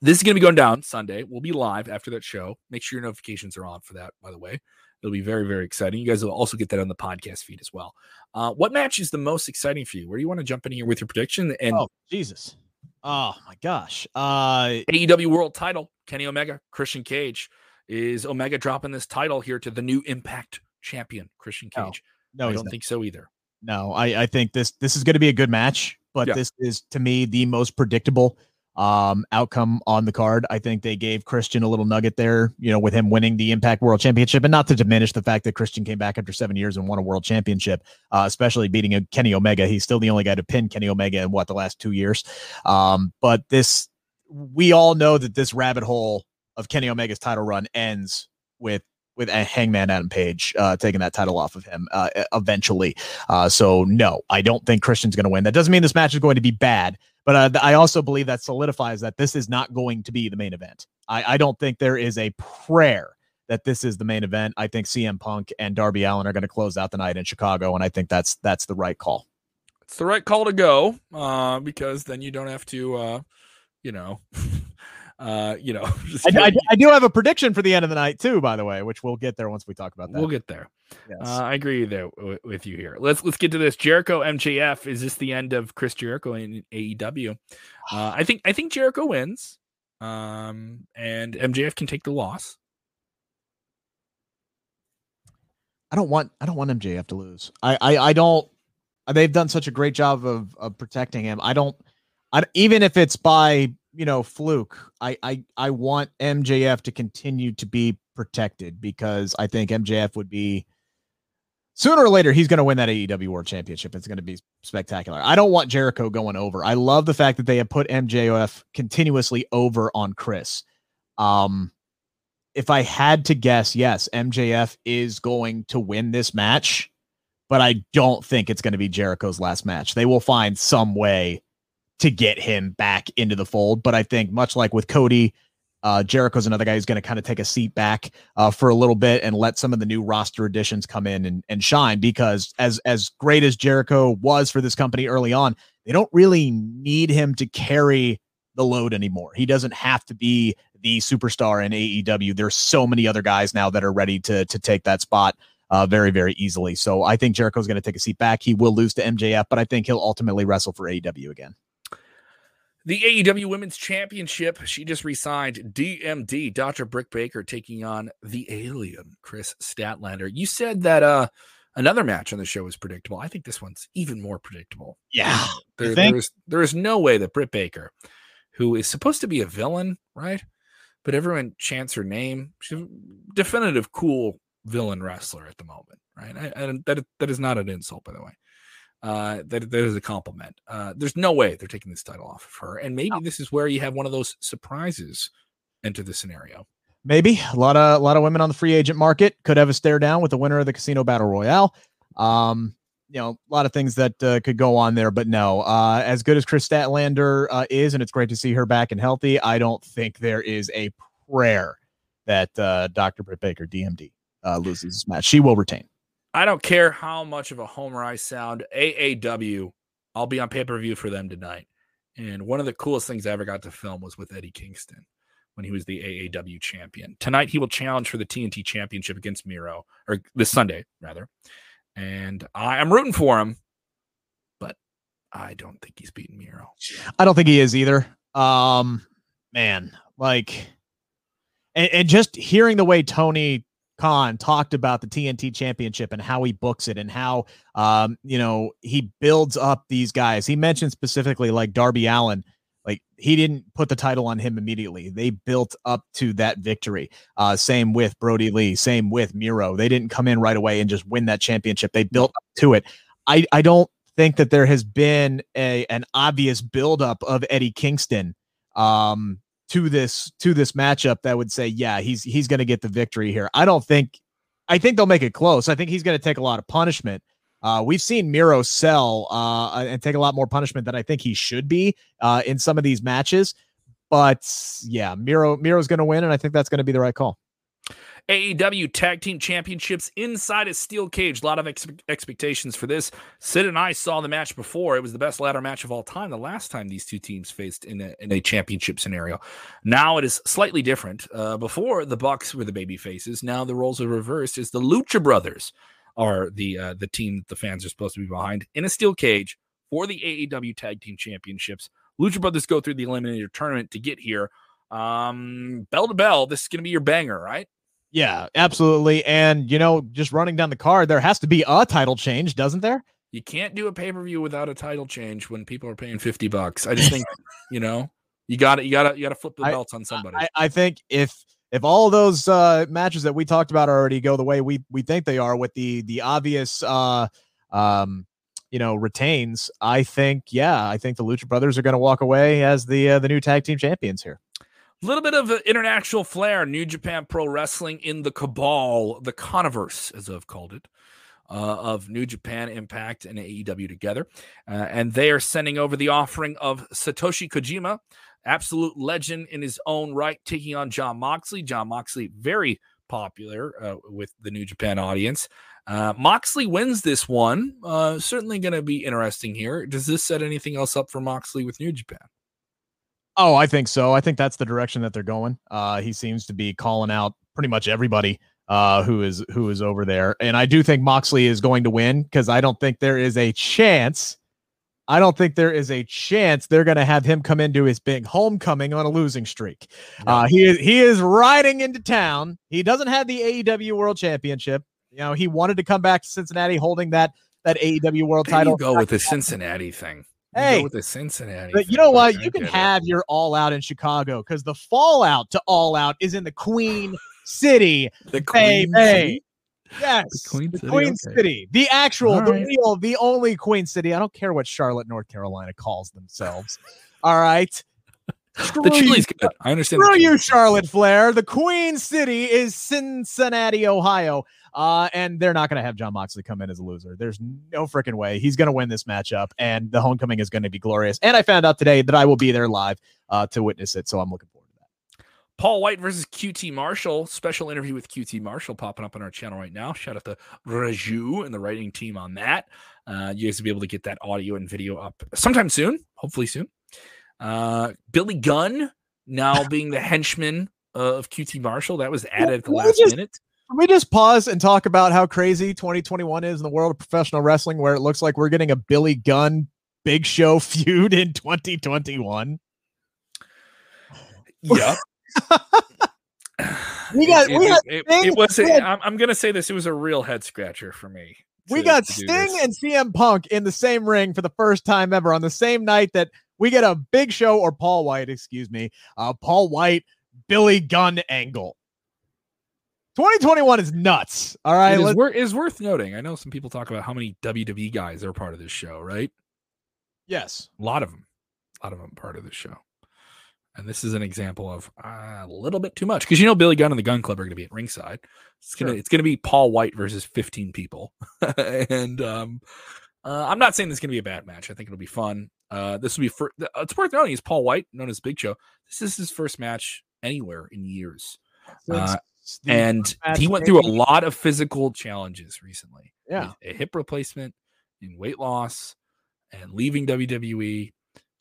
this is gonna be going down Sunday. We'll be live after that show. Make sure your notifications are on for that, by the way. It'll be very, very exciting. You guys will also get that on the podcast feed as well. Uh, what match is the most exciting for you? Where do you want to jump in here with your prediction? And Oh Jesus! Oh my gosh! Uh, AEW World Title, Kenny Omega, Christian Cage. Is Omega dropping this title here to the new Impact champion, Christian Cage? No, I don't not. think so either. No, I, I think this this is going to be a good match, but Yeah. this is to me the most predictable um outcome on the card. I think they gave Christian a little nugget there, you know, with him winning the Impact World Championship, and not to diminish the fact that Christian came back after seven years and won a world championship, uh, especially beating a Kenny Omega. He's still the only guy to pin Kenny Omega in what the last two years. Um, but this, we all know that this rabbit hole of Kenny Omega's title run ends with with a Hangman Adam Page uh, taking that title off of him uh, eventually. Uh, so no, I don't think Christian's going to win. That doesn't mean this match is going to be bad, but uh, I also believe that solidifies that this is not going to be the main event. I, I don't think there is a prayer that this is the main event. I think CM Punk and Darby Allin are going to close out the night in Chicago, and I think that's that's the right call. It's the right call to go uh, because then you don't have to, uh, you know, uh, you know. I, I, I do have a prediction for the end of the night too, by the way, which we'll get there once we talk about that. we'll get there. Yes. Uh, I agree there w- with you here. Let's let's get to this. Jericho MJF. Is this the end of Chris Jericho in AEW? Uh, I think I think Jericho wins, um, and MJF can take the loss. I don't want I don't want MJF to lose. I I, I don't. They've done such a great job of of protecting him. I don't. I even if it's by you know fluke. I I I want MJF to continue to be protected because I think MJF would be sooner or later he's going to win that AEW World Championship. It's going to be spectacular. I don't want Jericho going over. I love the fact that they have put MJF continuously over on Chris. Um, if I had to guess, yes, MJF is going to win this match, but I don't think it's going to be Jericho's last match. They will find some way to get him back into the fold. But I think, much like with Cody, uh, Jericho's another guy who's going to kind of take a seat back uh, for a little bit and let some of the new roster additions come in and, and shine. Because as as great as Jericho was for this company early on, they don't really need him to carry the load anymore. He doesn't have to be the superstar in AEW. There's so many other guys now that are ready to to take that spot uh, very very easily. So I think Jericho's going to take a seat back. He will lose to MJF, but I think he'll ultimately wrestle for AEW again. The AEW Women's Championship. She just resigned DMD, Dr. Britt Baker, taking on the alien, Kris Statlander. You said that uh another match on the show was predictable. I think this one's even more predictable. Yeah, There, there's there is no way that Britt Baker, who is supposed to be a villain, right? But everyone chants her name. She's a definitive cool villain wrestler at the moment, right? And that that is not an insult, by the way. Uh, that that is a compliment. Uh, there's no way they're taking this title off of her, and maybe this is where you have one of those surprises into the scenario. Maybe a lot of a lot of women on the free agent market could have a stare down with the winner of the casino battle royale. Um, you know, a lot of things that uh, could go on there, but no, uh, as good as Kris Statlander uh, is, and it's great to see her back and healthy. I don't think there is a prayer that uh, Dr. Britt Baker, DMD, uh, loses this match. She will retain. I don't care how much of a homer I sound. AAW, I'll be on pay per view for them tonight. And one of the coolest things I ever got to film was with Eddie Kingston when he was the AAW champion. Tonight he will challenge for the TNT championship against Miro, or this Sunday rather. And I, I'm rooting for him, but I don't think he's beating Miro. I don't think he is either. Um, man, like, and, and just hearing the way Tony Khan talked about the TNT championship and how he books it and how, um, you know, he builds up these guys. He mentioned specifically like Darby Allin. Like he didn't put the title on him immediately. They built up to that victory. Uh, same with Brodie Lee. Same with Miro. They didn't come in right away and just win that championship. They built up to it. I I don't think that there has been a an obvious buildup of Eddie Kingston um to this to this matchup that would say yeah he's he's going to get the victory here. I don't think I think they'll make it close. I think he's going to take a lot of punishment. Uh, we've seen Miro sell uh, and take a lot more punishment than I think he should be uh, in some of these matches. But yeah, Miro Miro's going to win, and I think that's going to be the right call. AEW Tag Team Championships inside a steel cage. A lot of ex- expectations for this. Sid and I saw the match before. It was the best ladder match of all time. The last time these two teams faced in a, in a championship scenario. Now it is slightly different. Uh, before the Bucks were the baby faces. Now the roles are reversed. Is the Lucha Brothers are the uh, the team that the fans are supposed to be behind in a steel cage for the AEW Tag Team Championships. Lucha Brothers go through the eliminator tournament to get here. Um, bell to bell, this is going to be your banger, right? Yeah, absolutely. And you know, just running down the card, there has to be a title change, doesn't there? You can't do a pay per view without a title change when people are paying fifty bucks. I just think, you know, you got to you got to you got to flip the I- belts on somebody. I, I think if if all those uh, matches that we talked about already go the way we we think they are, with the the obvious uh, um, you know retains, I think yeah, I think the Lucha Brothers are going to walk away as the uh, the new tag team champions here. A little bit of international flair, New Japan Pro Wrestling in the cabal, the converse, as I've called it, uh, of New Japan Impact and AEW together. Uh, and they are sending over the offering of Satoshi Kojima, absolute legend in his own right, taking on Jon Moxley. Jon Moxley, very popular uh, with the New Japan audience. Uh, Moxley wins this one. Uh, certainly going to be interesting here. Does this set anything else up for Moxley with New Japan? Oh, I think so. I think that's the direction that they're going. Uh, he seems to be calling out pretty much everybody uh, who is who is over there, and I do think Moxley is going to win because I don't think there is a chance. I don't think there is a chance they're going to have him come into his big homecoming on a losing streak. Uh, he is he is riding into town. He doesn't have the AEW World Championship. You know, he wanted to come back to Cincinnati holding that that AEW World There title. go with the Cincinnati thing. Hey, with the Cincinnati. But you know what? You can get it. have your all out in Chicago because the fallout to all out is in the Queen City. the Queen hey. City? Yes. The Queen City, Queen okay. City. The actual, All the right. real, the only Queen City. I don't care what Charlotte, North Carolina calls themselves. All right. The Screw you, chili's good. I understand. the Screw you. Charlotte Flair. The Queen City is Cincinnati, Ohio. Uh, and they're not going to have Jon Moxley come in as a loser. There's no freaking way. He's going to win this matchup, and the homecoming is going to be glorious. And I found out today that I will be there live uh, to witness it. So I'm looking forward to that. Paul White versus QT Marshall. Special interview with QT Marshall popping up on our channel right now. Shout out to Raju and the writing team on that. Uh, you guys will be able to get that audio and video up sometime soon, hopefully soon. Uh, Billy Gunn now being the henchman of QT Marshall. That was added at the last just- minute. Can we just pause and talk about how crazy 2021 is in the world of professional wrestling, where it looks like we're getting a Billy Gunn Big Show feud in 2021? Yep. We got- It, we it- it- it was. a- I'm, I'm gonna say this. It was a real head scratcher for me. We got Sting and CM Punk in the same ring for the first time ever on the same night that we get a Big Show or Paul White, excuse me, uh, Paul White Billy Gunn angle. 2021 is nuts. All right, It is, wor- is worth noting. I know some people talk about how many WWE guys are part of this show, right? yes, A lot of them, a lot of them part of this show. And this is an example of uh, a little bit too much because you know Billy Gunn and the Gunn Club are going to be at ringside. It's gonna Sure. it's gonna be Paul White versus 15 people, and um, uh, I'm not saying this is gonna be a bad match. I think it'll be fun. Uh, this will be for it's worth noting. He's Paul White, known as Big Show. This is his first match anywhere in years, Uh, and he went through a lot of physical challenges recently yeah. a hip replacement in weight loss and leaving WWE.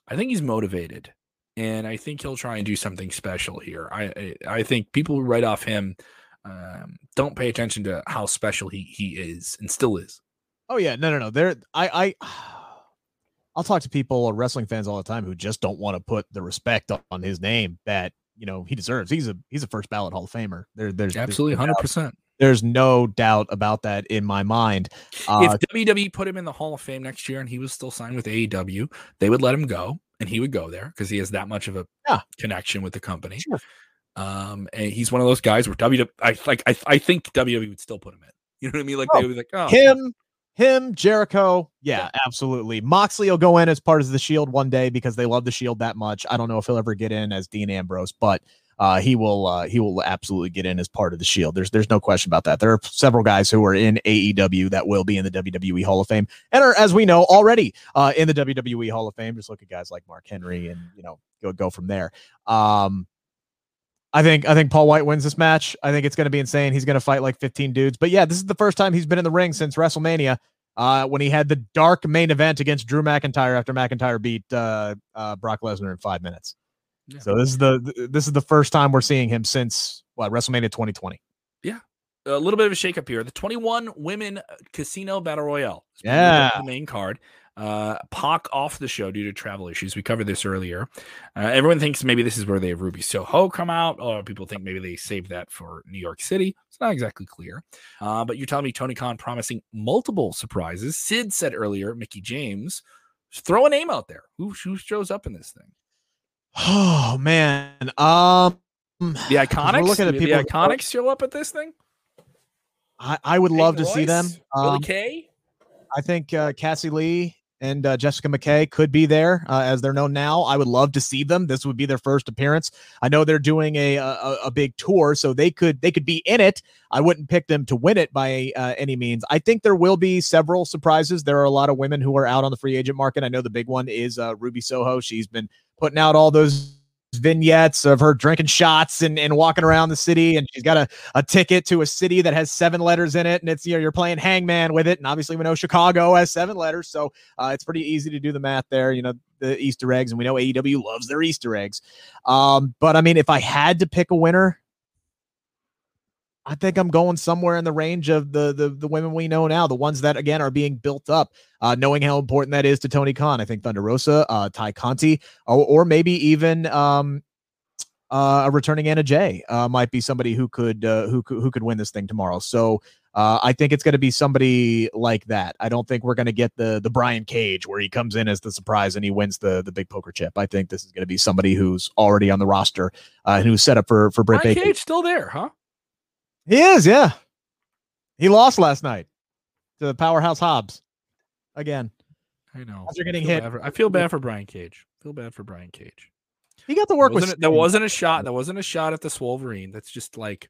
I think he's motivated, and I think he'll try and do something special here. I I, I think people who write off him um, don't pay attention to how special he he is and still is. Oh yeah, no, no, no. There, I, I, I'll talk to people, or wrestling fans, all the time who just don't want to put the respect on his name that you know he deserves. He's a he's a first ballot Hall of Famer. There, there's there's Absolutely, hundred percent. There's no doubt about that in my mind. Uh, If WWE put him in the Hall of Fame next year and he was still signed with AEW, they would let him go, and he would go there because he has that much of a Yeah. connection with the company. Sure. Um, and he's one of those guys where WWE, I like, I, I think WWE would still put him in. You know what I mean? Like Oh, they would be like, oh, him, him, Jericho, yeah, absolutely. Moxley will go in as part of the Shield one day because they love the Shield that much. I don't know if he'll ever get in as Dean Ambrose, but uh, he will uh, he will absolutely get in as part of the Shield. There's there's no question about that. There are several guys who are in AEW that will be in the WWE Hall of Fame and are, as we know, already uh, in the WWE Hall of Fame. Just look at guys like Mark Henry and you know go go from there. Um, I think I think Paul White wins this match. I think it's going to be insane. He's going to fight like 15 dudes. But yeah, this is the first time he's been in the ring since WrestleMania. Uh, when he had the dark main event against Drew McIntyre after McIntyre beat uh, uh, Brock Lesnar in five minutes. Yeah. So this is the this is the first time we're seeing him since what WrestleMania 2020. Yeah, a little bit of a shakeup here. The 21 women uh, casino battle royale. Yeah. the main card. Uh, Pac off the show due to travel issues. We covered this earlier. Uh, everyone thinks maybe this is where they have Ruby Soho come out. Or people think maybe they saved that for New York City. It's not exactly clear. Uh, but you're telling me Tony Khan promising multiple surprises. Sid said earlier, Mickie James, throw a name out there. Who, who shows up in this thing? Oh man, um, the iconics. Looking at the, people the iconics show up at this thing. I, I would love to see them. Um, Kay. I think uh, Cassie Lee and uh, Jessica McKay could be there uh, as they're known now. I would love to see them. This would be their first appearance. I know they're doing a a, a big tour, so they could they could be in it. I wouldn't pick them to win it by uh, any means. I think there will be several surprises. There are a lot of women who are out on the free agent market. I know the big one is uh, Ruby Soho. She's been putting out all those vignettes of her drinking shots and, and walking around the city and she's got a, a ticket to a city that has seven letters in it and it's you know you're playing hangman with it and obviously we know chicago has seven letters so uh, it's pretty easy to do the math there you know the easter eggs and we know aew loves their easter eggs. Um, but i mean if i had to pick a winner I think I'm going somewhere in the range of the the the women we know now, the ones that again are being built up, uh, knowing how important that is to Tony Khan. I think Thunder Rosa, uh, Tay Conti, or, or maybe even um, uh, a returning Anna Jay uh, might be somebody who could uh, who who could win this thing tomorrow. So uh, I think it's going to be somebody like that. I don't think we're going to get the the Brian Cage where he comes in as the surprise and he wins the the big poker chip. I think this is going to be somebody who's already on the roster uh, and who's set up for for Britt Brian Baker. Cage still there, huh? He is, yeah. He lost last night to the Powerhouse Hobbs again. I know. After getting I hit. For, I feel bad for Brian Cage. I feel bad for Brian Cage. He got the work with. There wasn't a shot. There wasn't a shot at the Swolverine. That's just like,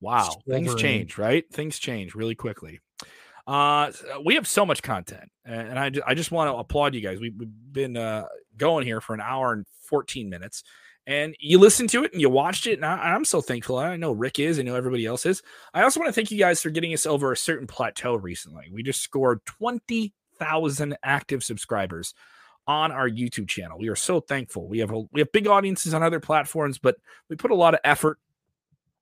wow. Things change, right? Things change really quickly. Uh, we have so much content, and I, I just want to applaud you guys. We've been uh, going here for an hour and 14 minutes and you listened to it and you watched it. And I, am so thankful. I know Rick is, I know everybody else is. I also want to thank you guys for getting us over a certain plateau recently. We just scored 20,000 active subscribers on our YouTube channel. We are so thankful. We have a, we have big audiences on other platforms, but we put a lot of effort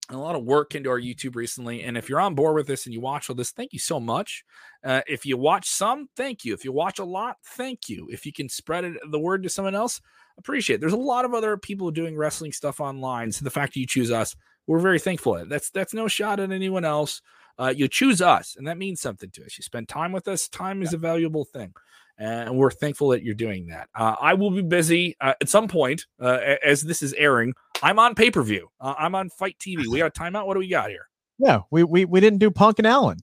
and a lot of work into our YouTube recently. And if you're on board with this and you watch all this, thank you so much. Uh, if you watch some, thank you. If you watch a lot, thank you. If you can spread it, the word to someone else, appreciate. It. There's a lot of other people doing wrestling stuff online. So the fact that you choose us, we're very thankful. That's that's no shot at anyone else. Uh, you choose us, and that means something to us. You spend time with us. Time is a valuable thing, and we're thankful that you're doing that. Uh, I will be busy uh, at some point uh, as this is airing. I'm on pay per view. Uh, I'm on FITE TV. We got a timeout. What do we got here? Yeah, we we we didn't do Punk and Allin.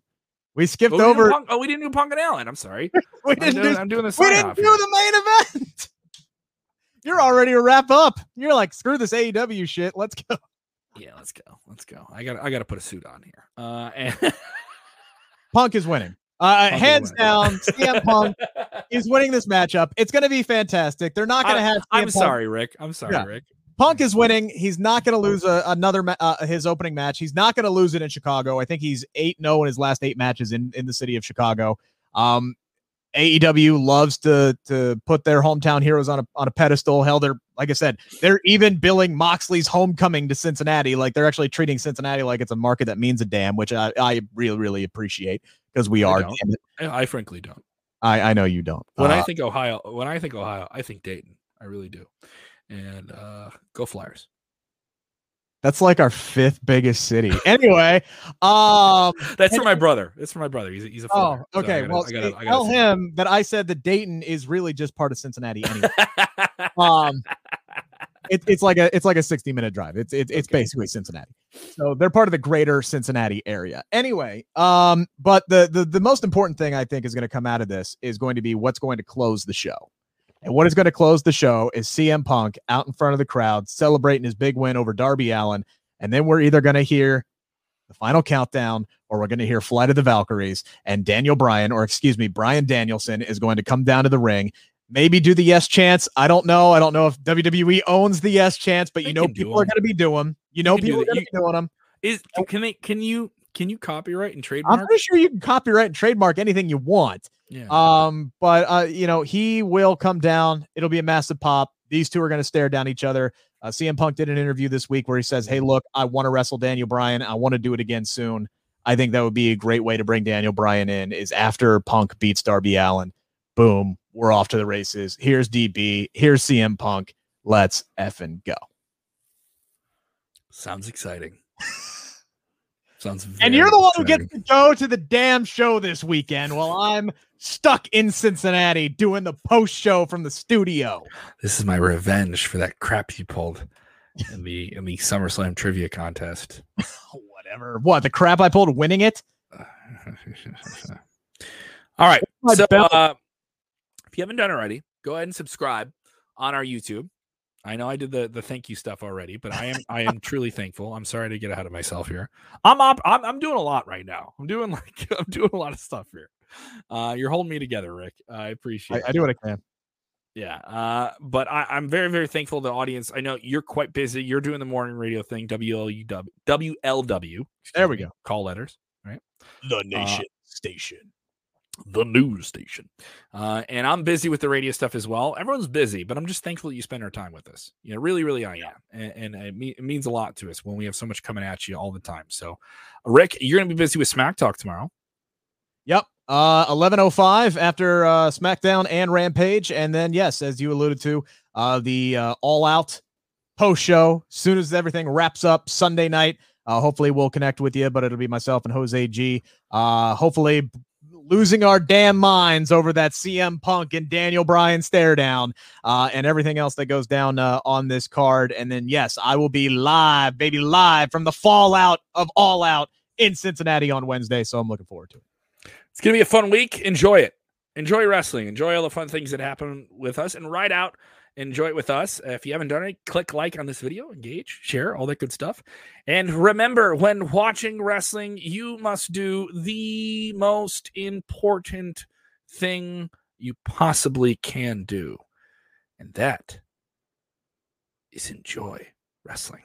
We skipped oh, over. We oh, we didn't do Punk and Allin. I'm sorry. we didn't I'm doing, do, I'm doing this. We didn't do here. the main event. You're all ready to wrap up. You're like, screw this AEW shit. Let's go. Yeah, let's go. Let's go. I got I got to put a suit on here. Uh, and Punk is winning. Uh, Punk hands winning. down, CM Punk is winning this matchup. It's going to be fantastic. They're not going to have. CM I'm Punk. sorry, Rick. I'm sorry, yeah. Rick. Punk is winning. He's not going to lose a, another uh, his opening match. He's not going to lose it in Chicago. I think he's eight zero in his last eight matches in in the city of Chicago. Um, AEW loves to to put their hometown heroes on a on a pedestal. Hell, they're like I said, they're even billing Moxley's homecoming to Cincinnati. Like they're actually treating Cincinnati like it's a market that means a damn, which I, I really really appreciate because we are. I, I, frankly don't. I I know you don't. When uh, I think Ohio, when I think Ohio, I think Dayton. I really do. And uh go Flyers. That's like our fifth biggest city. Anyway, um, that's for my brother. It's for my brother. He's a, he's a oh, okay. So gotta, well, I gotta, I gotta tell him that I said that Dayton is really just part of Cincinnati anyway. um, it, it's like a it's like a sixty minute drive. It's it's, it's okay. basically Cincinnati. So they're part of the greater Cincinnati area. Anyway, um, but the the the most important thing I think is going to come out of this is going to be what's going to close the show. And what is going to close the show is CM Punk out in front of the crowd celebrating his big win over Darby Allin. And then we're either going to hear the final countdown or we're going to hear Flight of the Valkyries. And Daniel Bryan, or excuse me, Bryan Danielson is going to come down to the ring. Maybe do the yes chance. I don't know. I don't know if WWE owns the yes chance, but you know people are going to be doing. You know people are going to be doing them. Is can they? Can you can you copyright and trademark? I'm pretty sure you can copyright and trademark anything you want. Yeah. Um, but uh, you know, he will come down. It'll be a massive pop. These two are going to stare down each other. Uh, CM Punk did an interview this week where he says, "Hey, look, I want to wrestle Daniel Bryan. I want to do it again soon. I think that would be a great way to bring Daniel Bryan in. Is after Punk beats Darby Allin, Boom, we're off to the races. Here's DB. Here's CM Punk. Let's effing go. Sounds exciting. Sounds and you're the one who gets to go to the damn show this weekend while I'm stuck in Cincinnati doing the post show from the studio. This is my revenge for that crap you pulled in the in the SummerSlam trivia contest. Whatever. What the crap I pulled winning it? All right. So uh, if you haven't done it already, go ahead and subscribe on our YouTube. I know I did the the thank you stuff already, but I am I am truly thankful. I'm sorry to get ahead of myself here. I'm up. I'm, I'm doing a lot right now. I'm doing like I'm doing a lot of stuff here. Uh, you're holding me together, Rick. I appreciate. I, I do what I can. Yeah. Uh, but I, I'm very, very thankful to the audience. I know you're quite busy. You're doing the morning radio thing, WLUW, WLW. There we me, go. Call letters, right? The Nation Station. The news station. Uh, and I'm busy with the radio stuff as well. Everyone's busy, but I'm just thankful that you spend our time with us. You know, really, really, I am. And, and it, me- it means a lot to us when we have so much coming at you all the time. So, Rick, you're going to be busy with Smack Talk tomorrow. Yep. Uh, 11:05 after uh, SmackDown and Rampage, and then yes, as you alluded to, uh, the uh, All Out post show. Soon as everything wraps up Sunday night, uh, hopefully we'll connect with you. But it'll be myself and Jose G. Uh, hopefully b- losing our damn minds over that CM Punk and Daniel Bryan stare down, uh, and everything else that goes down uh, on this card. And then yes, I will be live, baby, live from the fallout of All Out in Cincinnati on Wednesday. So I'm looking forward to it. It's going to be a fun week. Enjoy it. Enjoy wrestling. Enjoy all the fun things that happen with us and ride out. Enjoy it with us. If you haven't done it, click like on this video, engage, share, all that good stuff. And remember, when watching wrestling, you must do the most important thing you possibly can do. And that is enjoy wrestling.